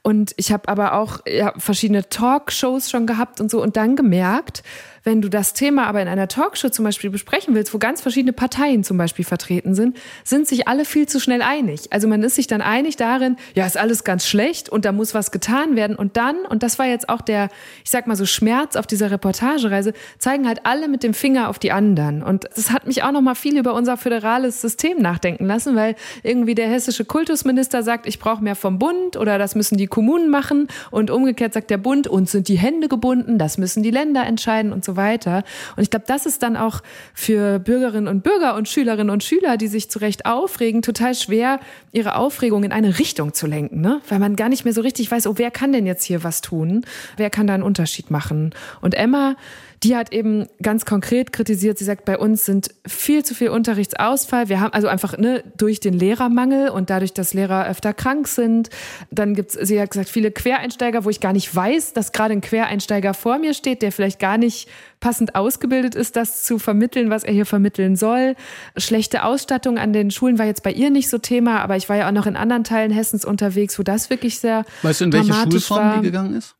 Und ich habe aber auch ja, verschiedene Talkshows schon gehabt und so und dann gemerkt, wenn du das Thema aber in einer Talkshow zum Beispiel besprechen willst, wo ganz verschiedene Parteien zum Beispiel vertreten sind, sind sich alle viel zu schnell einig. Also man ist sich dann einig darin, ja, ist alles ganz schlecht und da muss was getan werden. Und dann, und das war jetzt auch der, ich sag mal so Schmerz auf dieser Reportagereise, zeigen halt alle mit dem Finger auf die anderen. Und das hat mich auch noch mal viel über unser föderales System nachdenken lassen, weil irgendwie der hessische Kultusminister sagt, ich brauche mehr vom Bund oder das müssen die Kommunen machen. Und umgekehrt sagt der Bund, uns sind die Hände gebunden, das müssen die Länder entscheiden und so weiter. Und ich glaube, das ist dann auch für Bürgerinnen und Bürger und Schülerinnen und Schüler, die sich zu Recht aufregen, total schwer, ihre Aufregung in eine Richtung zu lenken, ne? Weil man gar nicht mehr so richtig weiß, oh, wer kann denn jetzt hier was tun? Wer kann da einen Unterschied machen? Und Emma, die hat eben ganz konkret kritisiert, sie sagt, bei uns sind viel zu viel Unterrichtsausfall. Wir haben also einfach ne, durch den Lehrermangel und dadurch, dass Lehrer öfter krank sind. Dann gibt's, sie hat gesagt, viele Quereinsteiger, wo ich gar nicht weiß, dass gerade ein Quereinsteiger vor mir steht, der vielleicht gar nicht passend ausgebildet ist, das zu vermitteln, was er hier vermitteln soll. Schlechte Ausstattung an den Schulen war jetzt bei ihr nicht so Thema, aber ich war ja auch noch in anderen Teilen Hessens unterwegs, wo das wirklich sehr Weißt du, in welche Schulform war. die gegangen ist?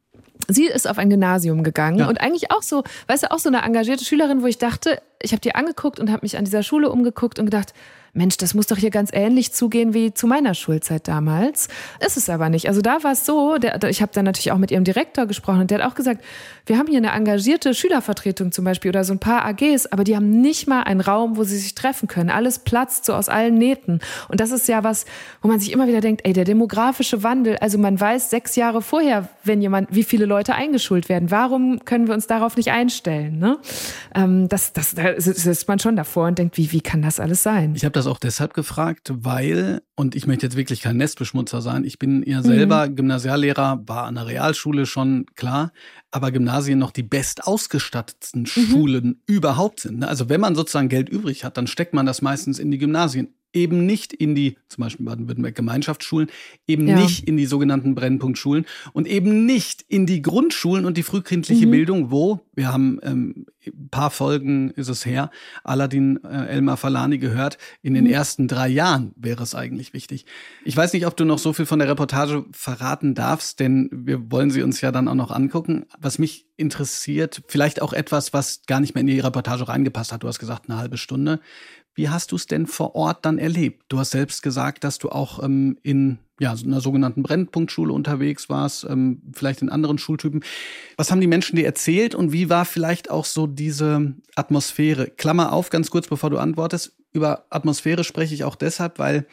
Sie ist auf ein Gymnasium gegangen ja. und eigentlich auch so, weißt du, auch so eine engagierte Schülerin, wo ich dachte, ich habe die angeguckt und habe mich an dieser Schule umgeguckt und gedacht, Mensch, das muss doch hier ganz ähnlich zugehen wie zu meiner Schulzeit damals. Ist es aber nicht. Also da war es so, der, ich habe dann natürlich auch mit ihrem Direktor gesprochen und der hat auch gesagt, wir haben hier eine engagierte Schülervertretung zum Beispiel oder so ein paar AGs, aber die haben nicht mal einen Raum, wo sie sich treffen können. Alles platzt so aus allen Nähten. Und das ist ja was, wo man sich immer wieder denkt, ey, der demografische Wandel, also man weiß sechs Jahre vorher, wenn jemand, wie viele Leute eingeschult werden. Warum können wir uns darauf nicht einstellen? Ne? Ähm, das, das, da sitzt man schon davor und denkt, wie, wie kann das alles sein? Ich habe das auch deshalb gefragt, weil, und ich möchte jetzt wirklich kein Nestbeschmutzer sein, ich bin ja selber mhm. Gymnasiallehrer, war an der Realschule schon klar, aber Gymnasien noch die bestausgestattetsten mhm. Schulen überhaupt sind. Ne? Also wenn man sozusagen Geld übrig hat, dann steckt man das meistens in die Gymnasien eben nicht in die, zum Beispiel Baden-Württemberg Gemeinschaftsschulen, eben ja. nicht in die sogenannten Brennpunktschulen und eben nicht in die Grundschulen und die frühkindliche mhm. Bildung, wo, wir haben ähm, ein paar Folgen ist es her, Aladdin äh, Elmar Falani gehört, in den mhm. ersten drei Jahren wäre es eigentlich wichtig. Ich weiß nicht, ob du noch so viel von der Reportage verraten darfst, denn wir wollen sie uns ja dann auch noch angucken. Was mich interessiert, vielleicht auch etwas, was gar nicht mehr in die Reportage reingepasst hat. Du hast gesagt, eine halbe Stunde. Wie hast du es denn vor Ort dann erlebt? Du hast selbst gesagt, dass du auch ähm, in ja, einer sogenannten Brennpunktschule unterwegs warst, ähm, vielleicht in anderen Schultypen. Was haben die Menschen dir erzählt und wie war vielleicht auch so diese Atmosphäre? Klammer auf, ganz kurz, bevor du antwortest. Über Atmosphäre spreche ich auch deshalb, weil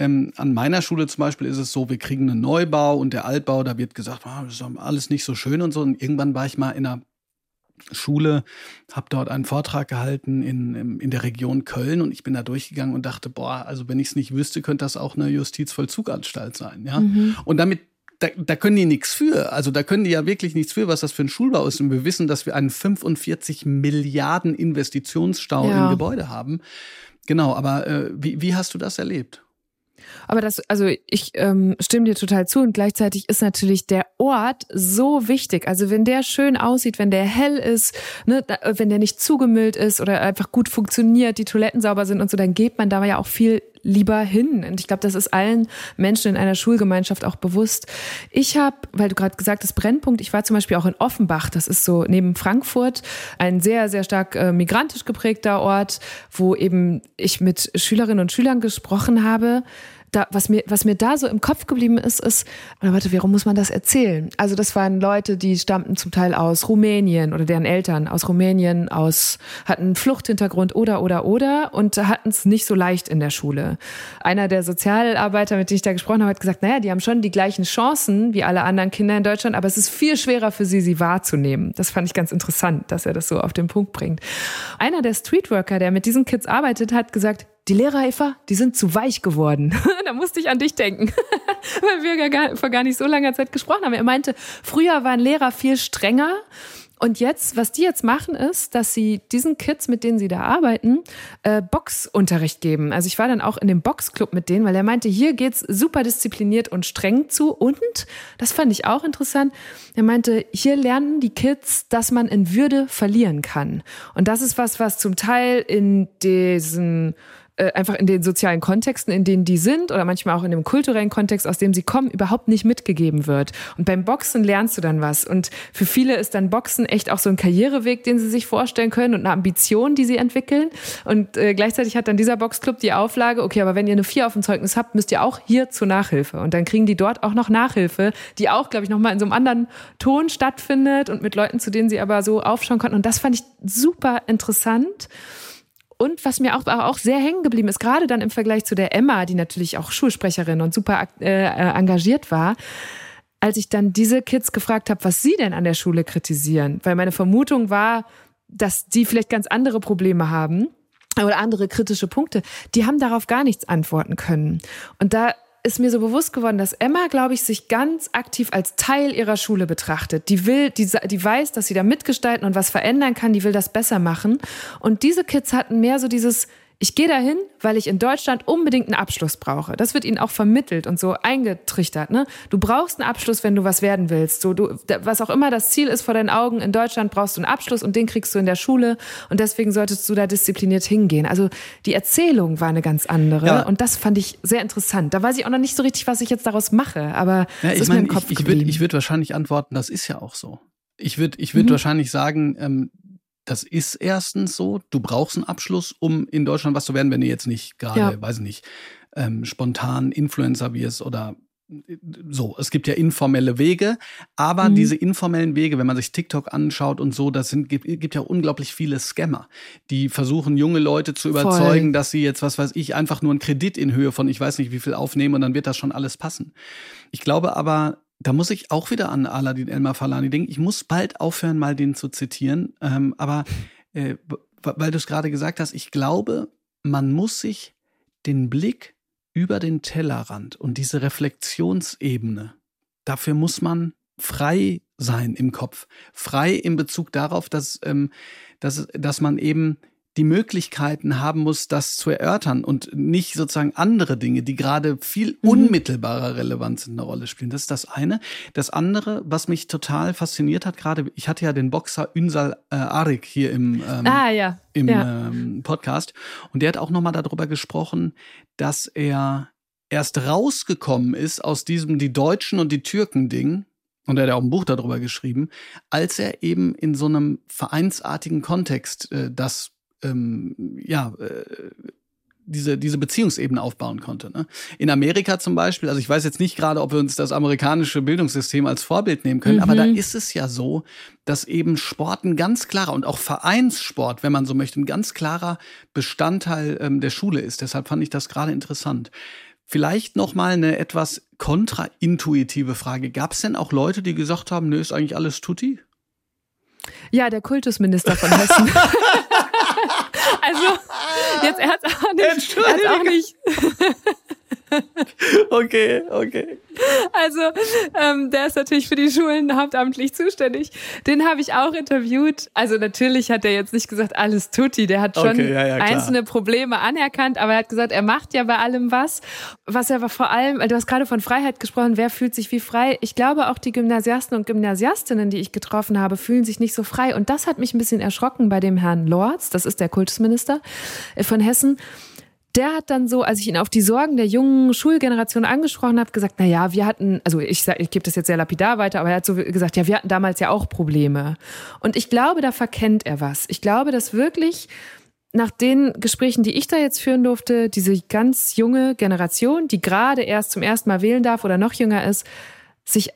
ähm, an meiner Schule zum Beispiel ist es so, wir kriegen einen Neubau und der Altbau, da wird gesagt, oh, das ist alles nicht so schön und so. Und irgendwann war ich mal in einer Schule, habe dort einen Vortrag gehalten in, in der Region Köln und ich bin da durchgegangen und dachte, boah, also wenn ich es nicht wüsste, könnte das auch eine Justizvollzuganstalt sein. Ja? Mhm. Und damit da, da können die nichts für. Also da können die ja wirklich nichts für, was das für ein Schulbau ist. Und wir wissen, dass wir einen 45 Milliarden Investitionsstau ja. im Gebäude haben. Genau, aber äh, wie, wie hast du das erlebt? Aber das, also ich ähm, stimme dir total zu und gleichzeitig ist natürlich der Ort so wichtig. Also wenn der schön aussieht, wenn der hell ist, ne, wenn der nicht zugemüllt ist oder einfach gut funktioniert, die Toiletten sauber sind und so, dann geht man da ja auch viel lieber hin. Und ich glaube, das ist allen Menschen in einer Schulgemeinschaft auch bewusst. Ich habe, weil du gerade gesagt hast, Brennpunkt, ich war zum Beispiel auch in Offenbach, das ist so neben Frankfurt, ein sehr, sehr stark äh, migrantisch geprägter Ort, wo eben ich mit Schülerinnen und Schülern gesprochen habe, da, was mir, was mir da so im Kopf geblieben ist, ist, oder warte, warum muss man das erzählen? Also das waren Leute, die stammten zum Teil aus Rumänien oder deren Eltern aus Rumänien, aus, hatten Fluchthintergrund oder, oder, oder und hatten es nicht so leicht in der Schule. Einer der Sozialarbeiter, mit dem ich da gesprochen habe, hat gesagt, naja, die haben schon die gleichen Chancen wie alle anderen Kinder in Deutschland, aber es ist viel schwerer für sie, sie wahrzunehmen. Das fand ich ganz interessant, dass er das so auf den Punkt bringt. Einer der Streetworker, der mit diesen Kids arbeitet, hat gesagt, die Lehrer, Eva, die sind zu weich geworden. da musste ich an dich denken, weil wir gar, vor gar nicht so langer Zeit gesprochen haben. Er meinte, früher waren Lehrer viel strenger. Und jetzt, was die jetzt machen, ist, dass sie diesen Kids, mit denen sie da arbeiten, äh, Boxunterricht geben. Also ich war dann auch in dem Boxclub mit denen, weil er meinte, hier geht's super diszipliniert und streng zu. Und, das fand ich auch interessant, er meinte, hier lernen die Kids, dass man in Würde verlieren kann. Und das ist was, was zum Teil in diesen äh, einfach in den sozialen Kontexten, in denen die sind oder manchmal auch in dem kulturellen Kontext, aus dem sie kommen, überhaupt nicht mitgegeben wird. Und beim Boxen lernst du dann was. Und für viele ist dann Boxen echt auch so ein Karriereweg, den sie sich vorstellen können und eine Ambition, die sie entwickeln. Und äh, gleichzeitig hat dann dieser Boxclub die Auflage, okay, aber wenn ihr eine Vier auf dem Zeugnis habt, müsst ihr auch hier zur Nachhilfe. Und dann kriegen die dort auch noch Nachhilfe, die auch, glaube ich, nochmal in so einem anderen Ton stattfindet und mit Leuten, zu denen sie aber so aufschauen konnten. Und das fand ich super interessant. Und was mir auch, auch sehr hängen geblieben ist, gerade dann im Vergleich zu der Emma, die natürlich auch Schulsprecherin und super äh, äh, engagiert war, als ich dann diese Kids gefragt habe, was sie denn an der Schule kritisieren, weil meine Vermutung war, dass die vielleicht ganz andere Probleme haben oder andere kritische Punkte, die haben darauf gar nichts antworten können. Und da ist mir so bewusst geworden, dass Emma, glaube ich, sich ganz aktiv als Teil ihrer Schule betrachtet. Die will, die, die weiß, dass sie da mitgestalten und was verändern kann, die will das besser machen. Und diese Kids hatten mehr so dieses, ich gehe dahin, weil ich in Deutschland unbedingt einen Abschluss brauche. Das wird ihnen auch vermittelt und so eingetrichtert. Ne? Du brauchst einen Abschluss, wenn du was werden willst. So, du, was auch immer das Ziel ist vor deinen Augen, in Deutschland brauchst du einen Abschluss und den kriegst du in der Schule und deswegen solltest du da diszipliniert hingehen. Also die Erzählung war eine ganz andere ja. und das fand ich sehr interessant. Da weiß ich auch noch nicht so richtig, was ich jetzt daraus mache, aber ja, ich ist mein, mir im Kopf ich, ich würde würd wahrscheinlich antworten, das ist ja auch so. Ich würde ich würd mhm. wahrscheinlich sagen, ähm, das ist erstens so, du brauchst einen Abschluss, um in Deutschland was zu werden, wenn du jetzt nicht gerade, ja. weiß ich nicht, ähm, spontan Influencer wirst oder äh, so, es gibt ja informelle Wege, aber mhm. diese informellen Wege, wenn man sich TikTok anschaut und so, das sind, gibt, gibt ja unglaublich viele Scammer, die versuchen, junge Leute zu überzeugen, Voll. dass sie jetzt, was weiß ich, einfach nur einen Kredit in Höhe von ich weiß nicht wie viel aufnehmen und dann wird das schon alles passen. Ich glaube aber, da muss ich auch wieder an Aladin Elmar Falani denken. Ich muss bald aufhören, mal den zu zitieren. Ähm, aber äh, weil du es gerade gesagt hast, ich glaube, man muss sich den Blick über den Tellerrand und diese Reflexionsebene, dafür muss man frei sein im Kopf. Frei in Bezug darauf, dass, ähm, dass, dass man eben die Möglichkeiten haben muss, das zu erörtern und nicht sozusagen andere Dinge, die gerade viel mhm. unmittelbarer Relevanz in der Rolle spielen. Das ist das eine. Das andere, was mich total fasziniert hat, gerade, ich hatte ja den Boxer Ünsal äh, Arik hier im, ähm, ah, ja. im ja. Ähm, Podcast und der hat auch nochmal darüber gesprochen, dass er erst rausgekommen ist aus diesem die Deutschen und die Türken Ding und er hat auch ein Buch darüber geschrieben, als er eben in so einem vereinsartigen Kontext äh, das ähm, ja, äh, diese, diese Beziehungsebene aufbauen konnte. Ne? In Amerika zum Beispiel, also ich weiß jetzt nicht gerade, ob wir uns das amerikanische Bildungssystem als Vorbild nehmen können, mhm. aber da mhm. ist es ja so, dass eben Sport ein ganz klarer und auch Vereinssport, wenn man so möchte, ein ganz klarer Bestandteil ähm, der Schule ist. Deshalb fand ich das gerade interessant. Vielleicht noch mal eine etwas kontraintuitive Frage. Gab es denn auch Leute, die gesagt haben, nö, ist eigentlich alles tutti? Ja, der Kultusminister von Hessen. jetzt, er hat hat's auch nicht okay, okay. Also, ähm, der ist natürlich für die Schulen hauptamtlich zuständig. Den habe ich auch interviewt. Also natürlich hat er jetzt nicht gesagt, alles tutti. Der hat schon okay, ja, ja, einzelne Probleme anerkannt, aber er hat gesagt, er macht ja bei allem was. Was er aber vor allem, du hast gerade von Freiheit gesprochen, wer fühlt sich wie frei? Ich glaube auch die Gymnasiasten und Gymnasiastinnen, die ich getroffen habe, fühlen sich nicht so frei. Und das hat mich ein bisschen erschrocken bei dem Herrn Lorz, das ist der Kultusminister äh, von Hessen der hat dann so, als ich ihn auf die Sorgen der jungen Schulgeneration angesprochen habe, gesagt, na ja, wir hatten, also ich ich gebe das jetzt sehr lapidar weiter, aber er hat so gesagt, ja, wir hatten damals ja auch Probleme. Und ich glaube, da verkennt er was. Ich glaube, dass wirklich nach den Gesprächen, die ich da jetzt führen durfte, diese ganz junge Generation, die gerade erst zum ersten Mal wählen darf oder noch jünger ist, sich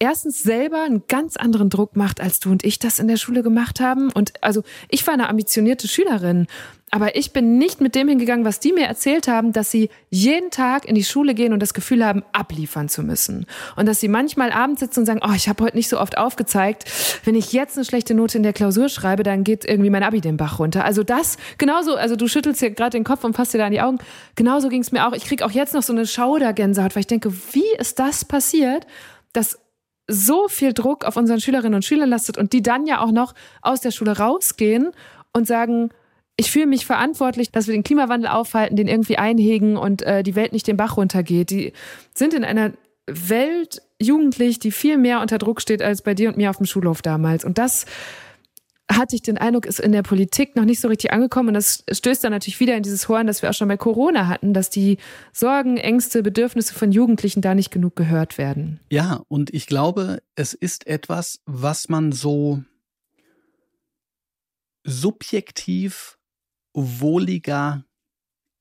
erstens selber einen ganz anderen Druck macht, als du und ich das in der Schule gemacht haben. Und also ich war eine ambitionierte Schülerin, aber ich bin nicht mit dem hingegangen, was die mir erzählt haben, dass sie jeden Tag in die Schule gehen und das Gefühl haben, abliefern zu müssen. Und dass sie manchmal abends sitzen und sagen, oh, ich habe heute nicht so oft aufgezeigt. Wenn ich jetzt eine schlechte Note in der Klausur schreibe, dann geht irgendwie mein Abi den Bach runter. Also das, genauso, also du schüttelst hier gerade den Kopf und fasst dir da an die Augen. Genauso ging es mir auch. Ich krieg auch jetzt noch so eine Schaudergänsehaut, weil ich denke, wie ist das passiert, dass so viel Druck auf unseren Schülerinnen und Schülern lastet und die dann ja auch noch aus der Schule rausgehen und sagen, ich fühle mich verantwortlich, dass wir den Klimawandel aufhalten, den irgendwie einhegen und äh, die Welt nicht den Bach runtergeht. Die sind in einer Welt jugendlich, die viel mehr unter Druck steht als bei dir und mir auf dem Schulhof damals. Und das hatte ich den Eindruck, ist in der Politik noch nicht so richtig angekommen. Und das stößt dann natürlich wieder in dieses Horn, das wir auch schon bei Corona hatten, dass die Sorgen, Ängste, Bedürfnisse von Jugendlichen da nicht genug gehört werden. Ja, und ich glaube, es ist etwas, was man so subjektiv wohliger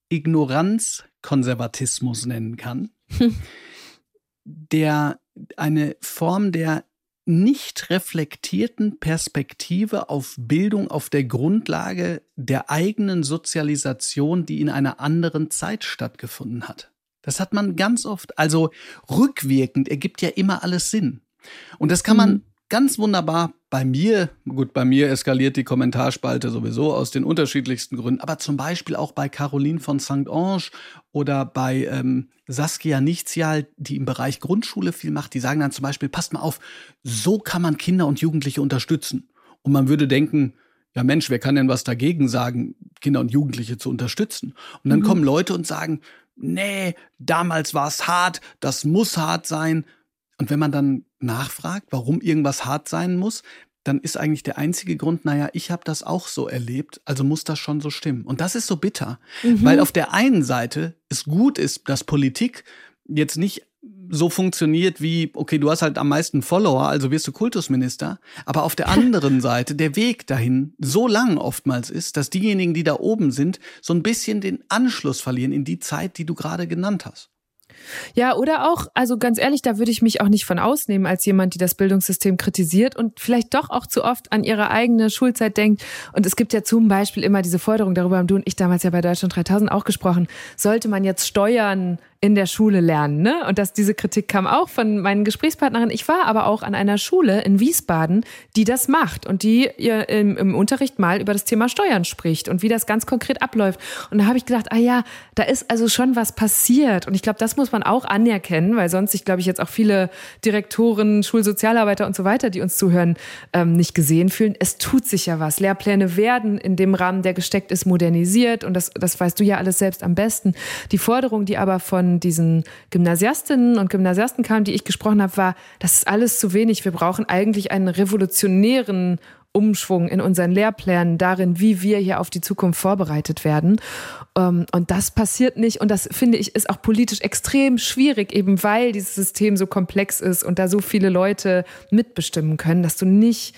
Ignoranzkonservatismus nennen kann, der eine Form der nicht reflektierten Perspektive auf Bildung auf der Grundlage der eigenen Sozialisation, die in einer anderen Zeit stattgefunden hat. Das hat man ganz oft, also rückwirkend ergibt ja immer alles Sinn. Und das kann man mhm. ganz wunderbar bei mir, gut, bei mir eskaliert die Kommentarspalte sowieso aus den unterschiedlichsten Gründen, aber zum Beispiel auch bei Caroline von St. Ange oder bei ähm, Saskia Nichtzial, die im Bereich Grundschule viel macht, die sagen dann zum Beispiel, passt mal auf, so kann man Kinder und Jugendliche unterstützen. Und man würde denken, ja Mensch, wer kann denn was dagegen sagen, Kinder und Jugendliche zu unterstützen? Und dann mhm. kommen Leute und sagen, nee, damals war es hart, das muss hart sein. Und wenn man dann nachfragt, warum irgendwas hart sein muss, dann ist eigentlich der einzige Grund, naja, ich habe das auch so erlebt, also muss das schon so stimmen. Und das ist so bitter, mhm. weil auf der einen Seite es gut ist, dass Politik jetzt nicht so funktioniert wie, okay, du hast halt am meisten Follower, also wirst du Kultusminister, aber auf der anderen Seite der Weg dahin so lang oftmals ist, dass diejenigen, die da oben sind, so ein bisschen den Anschluss verlieren in die Zeit, die du gerade genannt hast. Ja, oder auch, also ganz ehrlich, da würde ich mich auch nicht von ausnehmen als jemand, die das Bildungssystem kritisiert und vielleicht doch auch zu oft an ihre eigene Schulzeit denkt. Und es gibt ja zum Beispiel immer diese Forderung, darüber haben du und ich damals ja bei Deutschland 3000 auch gesprochen, sollte man jetzt Steuern in der Schule lernen. Ne? Und dass diese Kritik kam auch von meinen Gesprächspartnerinnen. Ich war aber auch an einer Schule in Wiesbaden, die das macht und die im, im Unterricht mal über das Thema Steuern spricht und wie das ganz konkret abläuft. Und da habe ich gedacht, ah ja, da ist also schon was passiert. Und ich glaube, das muss man auch anerkennen, weil sonst ich glaube ich jetzt auch viele Direktoren, Schulsozialarbeiter und so weiter, die uns zuhören, ähm, nicht gesehen fühlen. Es tut sich ja was. Lehrpläne werden in dem Rahmen, der gesteckt ist, modernisiert. Und das, das weißt du ja alles selbst am besten. Die Forderung, die aber von von diesen Gymnasiastinnen und Gymnasiasten kam, die ich gesprochen habe, war, das ist alles zu wenig. Wir brauchen eigentlich einen revolutionären Umschwung in unseren Lehrplänen darin, wie wir hier auf die Zukunft vorbereitet werden. Ähm, und das passiert nicht. Und das finde ich ist auch politisch extrem schwierig, eben weil dieses System so komplex ist und da so viele Leute mitbestimmen können, dass du nicht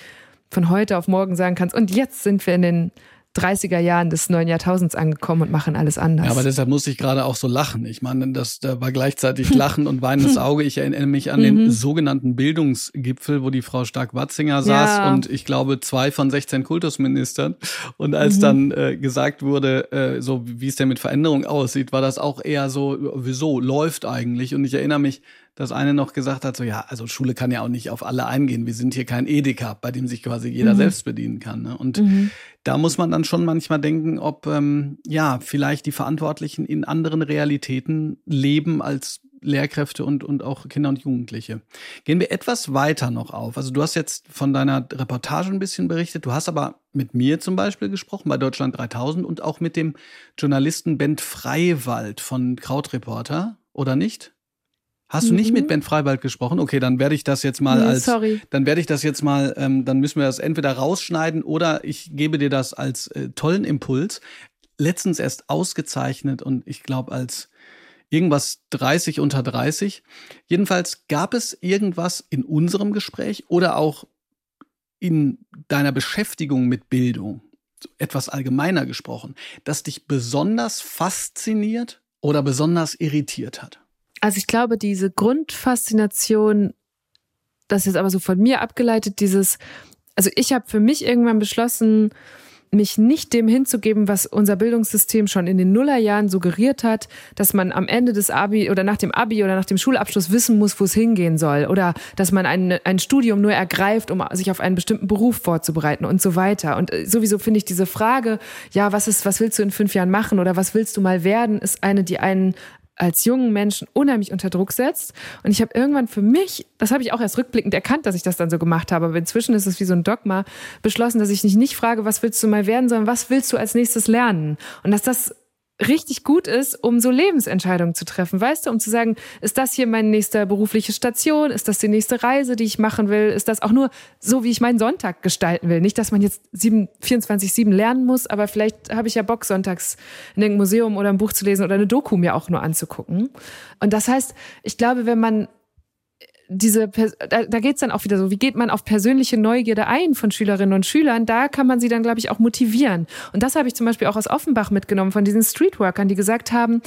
von heute auf morgen sagen kannst, und jetzt sind wir in den 30er Jahren des neuen Jahrtausends angekommen und machen alles anders. Ja, aber deshalb musste ich gerade auch so lachen. Ich meine, das da war gleichzeitig Lachen und weinendes Auge. Ich erinnere mich an den mhm. sogenannten Bildungsgipfel, wo die Frau Stark-Watzinger saß ja. und ich glaube zwei von 16 Kultusministern. Und als mhm. dann äh, gesagt wurde, äh, so wie es denn mit Veränderung aussieht, war das auch eher so, wieso, läuft eigentlich. Und ich erinnere mich, dass eine noch gesagt hat, so ja, also Schule kann ja auch nicht auf alle eingehen. Wir sind hier kein Edeka, bei dem sich quasi jeder mhm. selbst bedienen kann. Ne? Und mhm. da muss man dann schon manchmal denken, ob ähm, ja vielleicht die Verantwortlichen in anderen Realitäten leben als Lehrkräfte und, und auch Kinder und Jugendliche. Gehen wir etwas weiter noch auf. Also du hast jetzt von deiner Reportage ein bisschen berichtet. Du hast aber mit mir zum Beispiel gesprochen bei Deutschland 3000 und auch mit dem Journalisten Bent Freiwald von Krautreporter, oder nicht? Hast du nicht mit mhm. Ben Freiwald gesprochen? Okay, dann werde ich das jetzt mal nee, als. Sorry. Dann werde ich das jetzt mal, ähm, dann müssen wir das entweder rausschneiden oder ich gebe dir das als äh, tollen Impuls. Letztens erst ausgezeichnet und ich glaube als irgendwas 30 unter 30. Jedenfalls gab es irgendwas in unserem Gespräch oder auch in deiner Beschäftigung mit Bildung, etwas allgemeiner gesprochen, das dich besonders fasziniert oder besonders irritiert hat? Also ich glaube, diese Grundfaszination, das ist aber so von mir abgeleitet, dieses, also ich habe für mich irgendwann beschlossen, mich nicht dem hinzugeben, was unser Bildungssystem schon in den Nullerjahren suggeriert hat, dass man am Ende des Abi oder nach dem Abi oder nach dem Schulabschluss wissen muss, wo es hingehen soll oder dass man ein, ein Studium nur ergreift, um sich auf einen bestimmten Beruf vorzubereiten und so weiter. Und äh, sowieso finde ich diese Frage, ja, was ist, was willst du in fünf Jahren machen oder was willst du mal werden, ist eine, die einen als jungen Menschen unheimlich unter Druck setzt. Und ich habe irgendwann für mich, das habe ich auch erst rückblickend erkannt, dass ich das dann so gemacht habe, aber inzwischen ist es wie so ein Dogma, beschlossen, dass ich mich nicht frage, was willst du mal werden, sondern was willst du als nächstes lernen? Und dass das richtig gut ist, um so Lebensentscheidungen zu treffen, weißt du, um zu sagen, ist das hier meine nächste berufliche Station, ist das die nächste Reise, die ich machen will, ist das auch nur so, wie ich meinen Sonntag gestalten will, nicht, dass man jetzt 24-7 lernen muss, aber vielleicht habe ich ja Bock, sonntags in einem Museum oder ein Buch zu lesen oder eine Doku mir auch nur anzugucken. Und das heißt, ich glaube, wenn man diese, da, da geht es dann auch wieder so, wie geht man auf persönliche Neugierde ein von Schülerinnen und Schülern? Da kann man sie dann, glaube ich, auch motivieren. Und das habe ich zum Beispiel auch aus Offenbach mitgenommen von diesen Streetworkern, die gesagt haben,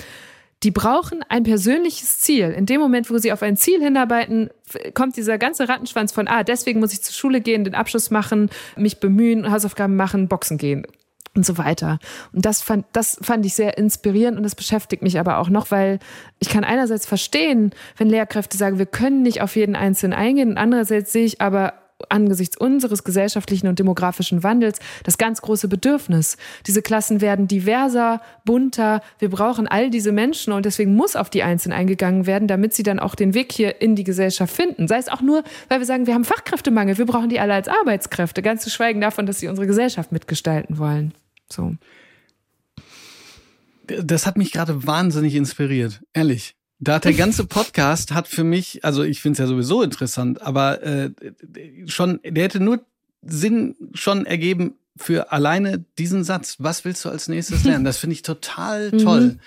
die brauchen ein persönliches Ziel. In dem Moment, wo sie auf ein Ziel hinarbeiten, kommt dieser ganze Rattenschwanz von, ah, deswegen muss ich zur Schule gehen, den Abschluss machen, mich bemühen, Hausaufgaben machen, Boxen gehen und so weiter. Und das fand, das fand ich sehr inspirierend und das beschäftigt mich aber auch noch, weil ich kann einerseits verstehen, wenn Lehrkräfte sagen, wir können nicht auf jeden Einzelnen eingehen und andererseits sehe ich aber angesichts unseres gesellschaftlichen und demografischen Wandels das ganz große Bedürfnis. Diese Klassen werden diverser, bunter. Wir brauchen all diese Menschen und deswegen muss auf die Einzelnen eingegangen werden, damit sie dann auch den Weg hier in die Gesellschaft finden. Sei es auch nur, weil wir sagen, wir haben Fachkräftemangel, wir brauchen die alle als Arbeitskräfte, ganz zu schweigen davon, dass sie unsere Gesellschaft mitgestalten wollen. So. Das hat mich gerade wahnsinnig inspiriert, ehrlich. Da hat der ganze Podcast hat für mich, also ich finde es ja sowieso interessant, aber äh, schon, der hätte nur Sinn schon ergeben für alleine diesen Satz. Was willst du als nächstes lernen? Das finde ich total toll. Mhm.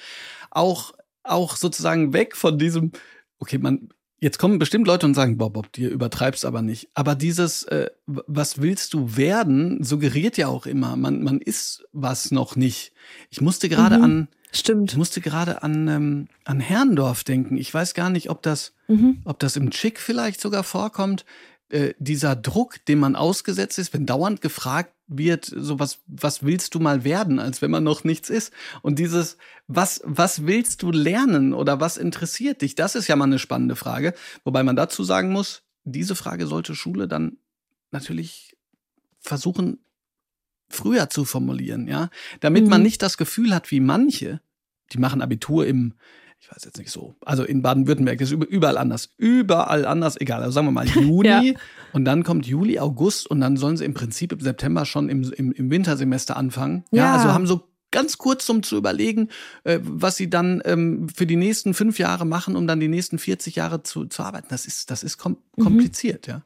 Auch auch sozusagen weg von diesem, okay, man, Jetzt kommen bestimmt Leute und sagen, Bob, Bob, dir übertreibst aber nicht. Aber dieses, äh, was willst du werden, suggeriert ja auch immer, man, man ist was noch nicht. Ich musste gerade mhm. an, Stimmt. Ich musste gerade an, ähm, an Herrndorf denken. Ich weiß gar nicht, ob das, mhm. ob das im Chick vielleicht sogar vorkommt. Äh, dieser Druck, dem man ausgesetzt ist, wenn dauernd gefragt wird, so was, was willst du mal werden, als wenn man noch nichts ist? Und dieses, was, was willst du lernen oder was interessiert dich? Das ist ja mal eine spannende Frage. Wobei man dazu sagen muss, diese Frage sollte Schule dann natürlich versuchen, früher zu formulieren, ja, damit mhm. man nicht das Gefühl hat, wie manche, die machen Abitur im, ich weiß jetzt nicht so, also in Baden-Württemberg ist überall anders, überall anders, egal, also sagen wir mal Juni ja. und dann kommt Juli, August und dann sollen sie im Prinzip im September schon im, im, im Wintersemester anfangen. Ja. ja, also haben so ganz kurz, um zu überlegen, äh, was sie dann ähm, für die nächsten fünf Jahre machen, um dann die nächsten 40 Jahre zu, zu arbeiten. Das ist, das ist kom mhm. kompliziert, ja.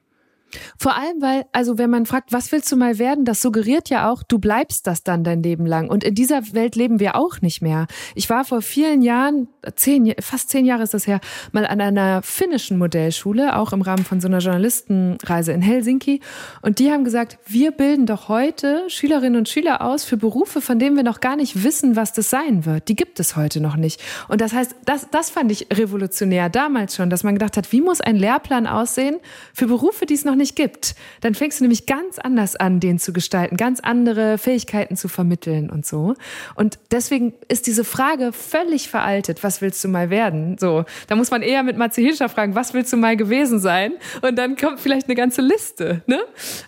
Vor allem, weil, also wenn man fragt, was willst du mal werden, das suggeriert ja auch, du bleibst das dann dein Leben lang. Und in dieser Welt leben wir auch nicht mehr. Ich war vor vielen Jahren, zehn, fast zehn Jahre ist das her, mal an einer finnischen Modellschule, auch im Rahmen von so einer Journalistenreise in Helsinki. Und die haben gesagt, wir bilden doch heute Schülerinnen und Schüler aus für Berufe, von denen wir noch gar nicht wissen, was das sein wird. Die gibt es heute noch nicht. Und das heißt, das, das fand ich revolutionär damals schon, dass man gedacht hat, wie muss ein Lehrplan aussehen für Berufe, die es noch nicht gibt, dann fängst du nämlich ganz anders an, den zu gestalten, ganz andere Fähigkeiten zu vermitteln und so. Und deswegen ist diese Frage völlig veraltet. Was willst du mal werden? So, da muss man eher mit Matze Hilscher fragen, was willst du mal gewesen sein? Und dann kommt vielleicht eine ganze Liste. Ne?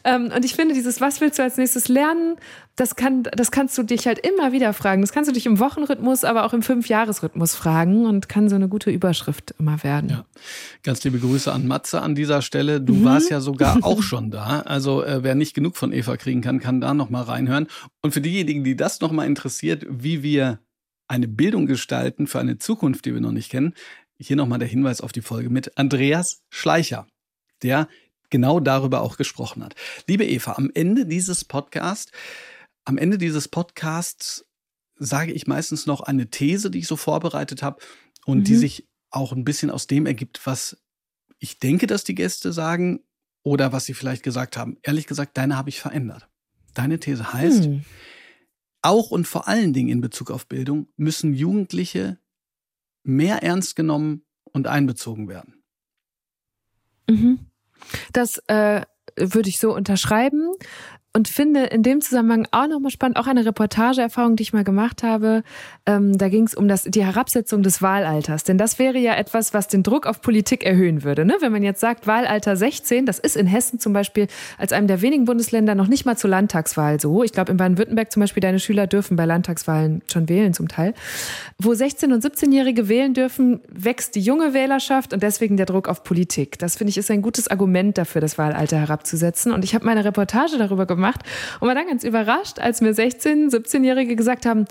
Ähm, und ich finde dieses, was willst du als nächstes lernen? Das, kann, das kannst du dich halt immer wieder fragen. Das kannst du dich im Wochenrhythmus, aber auch im Fünfjahresrhythmus fragen und kann so eine gute Überschrift immer werden. Ja. Ganz liebe Grüße an Matze an dieser Stelle. Du mhm. warst ja sogar auch schon da. Also äh, wer nicht genug von Eva kriegen kann, kann da nochmal reinhören. Und für diejenigen, die das nochmal interessiert, wie wir eine Bildung gestalten für eine Zukunft, die wir noch nicht kennen, hier nochmal der Hinweis auf die Folge mit Andreas Schleicher, der genau darüber auch gesprochen hat. Liebe Eva, am Ende dieses Podcasts am Ende dieses Podcasts sage ich meistens noch eine These, die ich so vorbereitet habe und mhm. die sich auch ein bisschen aus dem ergibt, was ich denke, dass die Gäste sagen oder was sie vielleicht gesagt haben. Ehrlich gesagt, deine habe ich verändert. Deine These heißt, mhm. auch und vor allen Dingen in Bezug auf Bildung müssen Jugendliche mehr ernst genommen und einbezogen werden. Mhm. Das äh, würde ich so unterschreiben und finde in dem Zusammenhang auch nochmal spannend, auch eine Reportageerfahrung, die ich mal gemacht habe. Ähm, da ging es um das, die Herabsetzung des Wahlalters. Denn das wäre ja etwas, was den Druck auf Politik erhöhen würde. Ne? Wenn man jetzt sagt, Wahlalter 16, das ist in Hessen zum Beispiel als einem der wenigen Bundesländer noch nicht mal zur Landtagswahl so. Ich glaube, in Baden-Württemberg zum Beispiel, deine Schüler dürfen bei Landtagswahlen schon wählen zum Teil. Wo 16- und 17-Jährige wählen dürfen, wächst die junge Wählerschaft und deswegen der Druck auf Politik. Das finde ich ist ein gutes Argument dafür, das Wahlalter herabzusetzen. Und ich habe meine Reportage darüber gemacht, gemacht und war dann ganz überrascht, als mir 16-, 17-Jährige gesagt haben,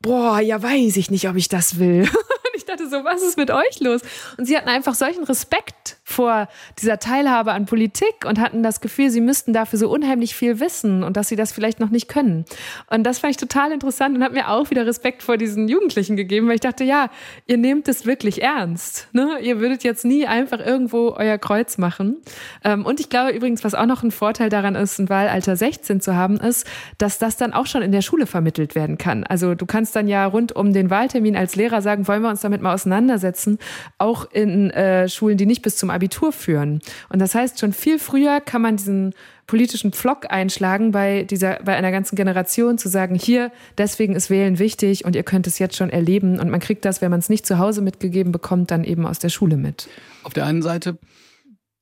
boah, ja, weiß ich nicht, ob ich das will. dachte so, was ist mit euch los? Und sie hatten einfach solchen Respekt vor dieser Teilhabe an Politik und hatten das Gefühl, sie müssten dafür so unheimlich viel wissen und dass sie das vielleicht noch nicht können. Und das fand ich total interessant und hat mir auch wieder Respekt vor diesen Jugendlichen gegeben, weil ich dachte, ja, ihr nehmt es wirklich ernst. Ne? Ihr würdet jetzt nie einfach irgendwo euer Kreuz machen. Ähm, und ich glaube übrigens, was auch noch ein Vorteil daran ist, ein Wahlalter 16 zu haben, ist, dass das dann auch schon in der Schule vermittelt werden kann. Also du kannst dann ja rund um den Wahltermin als Lehrer sagen, wollen wir uns damit mal auseinandersetzen, auch in äh, Schulen, die nicht bis zum Abitur führen. Und das heißt, schon viel früher kann man diesen politischen Pflock einschlagen bei dieser, bei einer ganzen Generation zu sagen, hier, deswegen ist Wählen wichtig und ihr könnt es jetzt schon erleben. Und man kriegt das, wenn man es nicht zu Hause mitgegeben bekommt, dann eben aus der Schule mit. Auf der einen Seite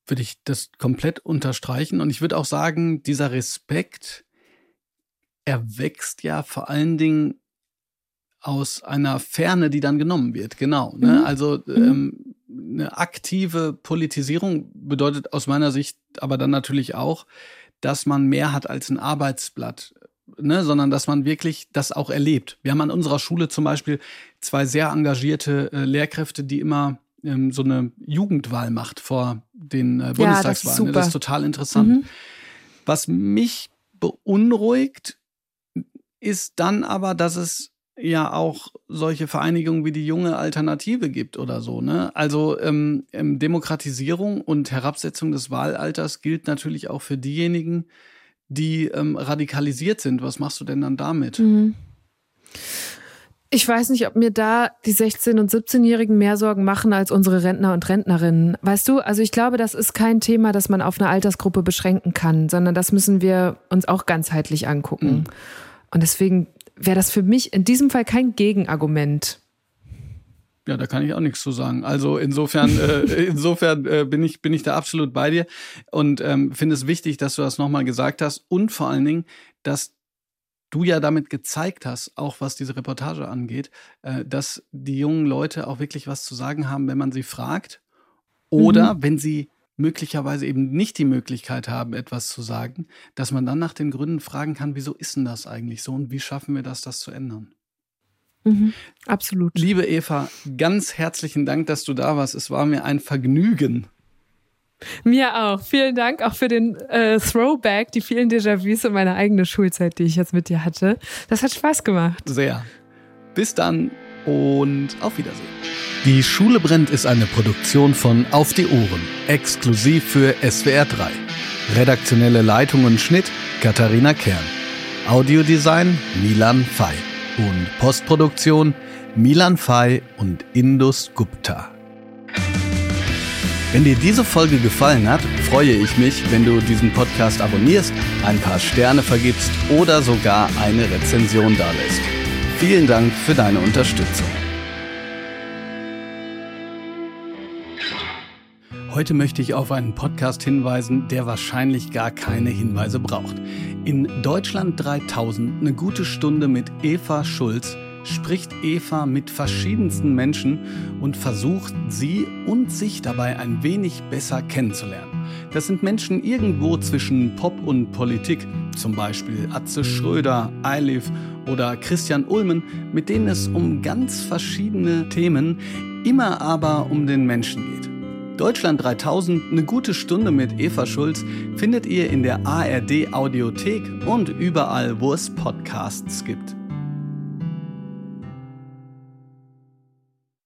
würde ich das komplett unterstreichen und ich würde auch sagen, dieser Respekt erwächst ja vor allen Dingen aus einer Ferne, die dann genommen wird. Genau. Ne? Mhm. Also mhm. ähm, eine aktive Politisierung bedeutet aus meiner Sicht aber dann natürlich auch, dass man mehr hat als ein Arbeitsblatt, ne? sondern dass man wirklich das auch erlebt. Wir haben an unserer Schule zum Beispiel zwei sehr engagierte äh, Lehrkräfte, die immer ähm, so eine Jugendwahl macht vor den äh, Bundestagswahlen. Ja, das, ist ne? das ist total interessant. Mhm. Was mich beunruhigt, ist dann aber, dass es ja auch solche Vereinigungen wie die junge Alternative gibt oder so. Ne? Also ähm, ähm, Demokratisierung und Herabsetzung des Wahlalters gilt natürlich auch für diejenigen, die ähm, radikalisiert sind. Was machst du denn dann damit? Mhm. Ich weiß nicht, ob mir da die 16- und 17-Jährigen mehr Sorgen machen als unsere Rentner und Rentnerinnen. Weißt du, also ich glaube, das ist kein Thema, das man auf eine Altersgruppe beschränken kann, sondern das müssen wir uns auch ganzheitlich angucken. Mhm. Und deswegen wäre das für mich in diesem Fall kein Gegenargument. Ja, da kann ich auch nichts zu sagen. Also insofern, äh, insofern äh, bin ich bin ich da absolut bei dir und ähm, finde es wichtig, dass du das nochmal gesagt hast und vor allen Dingen, dass du ja damit gezeigt hast, auch was diese Reportage angeht, äh, dass die jungen Leute auch wirklich was zu sagen haben, wenn man sie fragt oder mhm. wenn sie möglicherweise eben nicht die Möglichkeit haben, etwas zu sagen, dass man dann nach den Gründen fragen kann, wieso ist denn das eigentlich so und wie schaffen wir das, das zu ändern? Mhm, absolut. Liebe Eva, ganz herzlichen Dank, dass du da warst. Es war mir ein Vergnügen. Mir auch. Vielen Dank auch für den äh, Throwback, die vielen Déjà-vus und meine eigene Schulzeit, die ich jetzt mit dir hatte. Das hat Spaß gemacht. Sehr. Bis dann und auf Wiedersehen. Die Schule brennt ist eine Produktion von Auf die Ohren, exklusiv für SWR 3. Redaktionelle Leitung und Schnitt Katharina Kern. Audiodesign Milan Fay und Postproduktion Milan Fay und Indus Gupta. Wenn dir diese Folge gefallen hat, freue ich mich, wenn du diesen Podcast abonnierst, ein paar Sterne vergibst oder sogar eine Rezension dalässt. Vielen Dank für deine Unterstützung. Heute möchte ich auf einen Podcast hinweisen, der wahrscheinlich gar keine Hinweise braucht. In Deutschland 3000 eine gute Stunde mit Eva Schulz spricht Eva mit verschiedensten Menschen und versucht sie und sich dabei ein wenig besser kennenzulernen. Das sind Menschen irgendwo zwischen Pop und Politik, zum Beispiel Atze Schröder, Eilif oder Christian Ulmen, mit denen es um ganz verschiedene Themen, immer aber um den Menschen geht. Deutschland 3000, eine gute Stunde mit Eva Schulz, findet ihr in der ARD Audiothek und überall, wo es Podcasts gibt.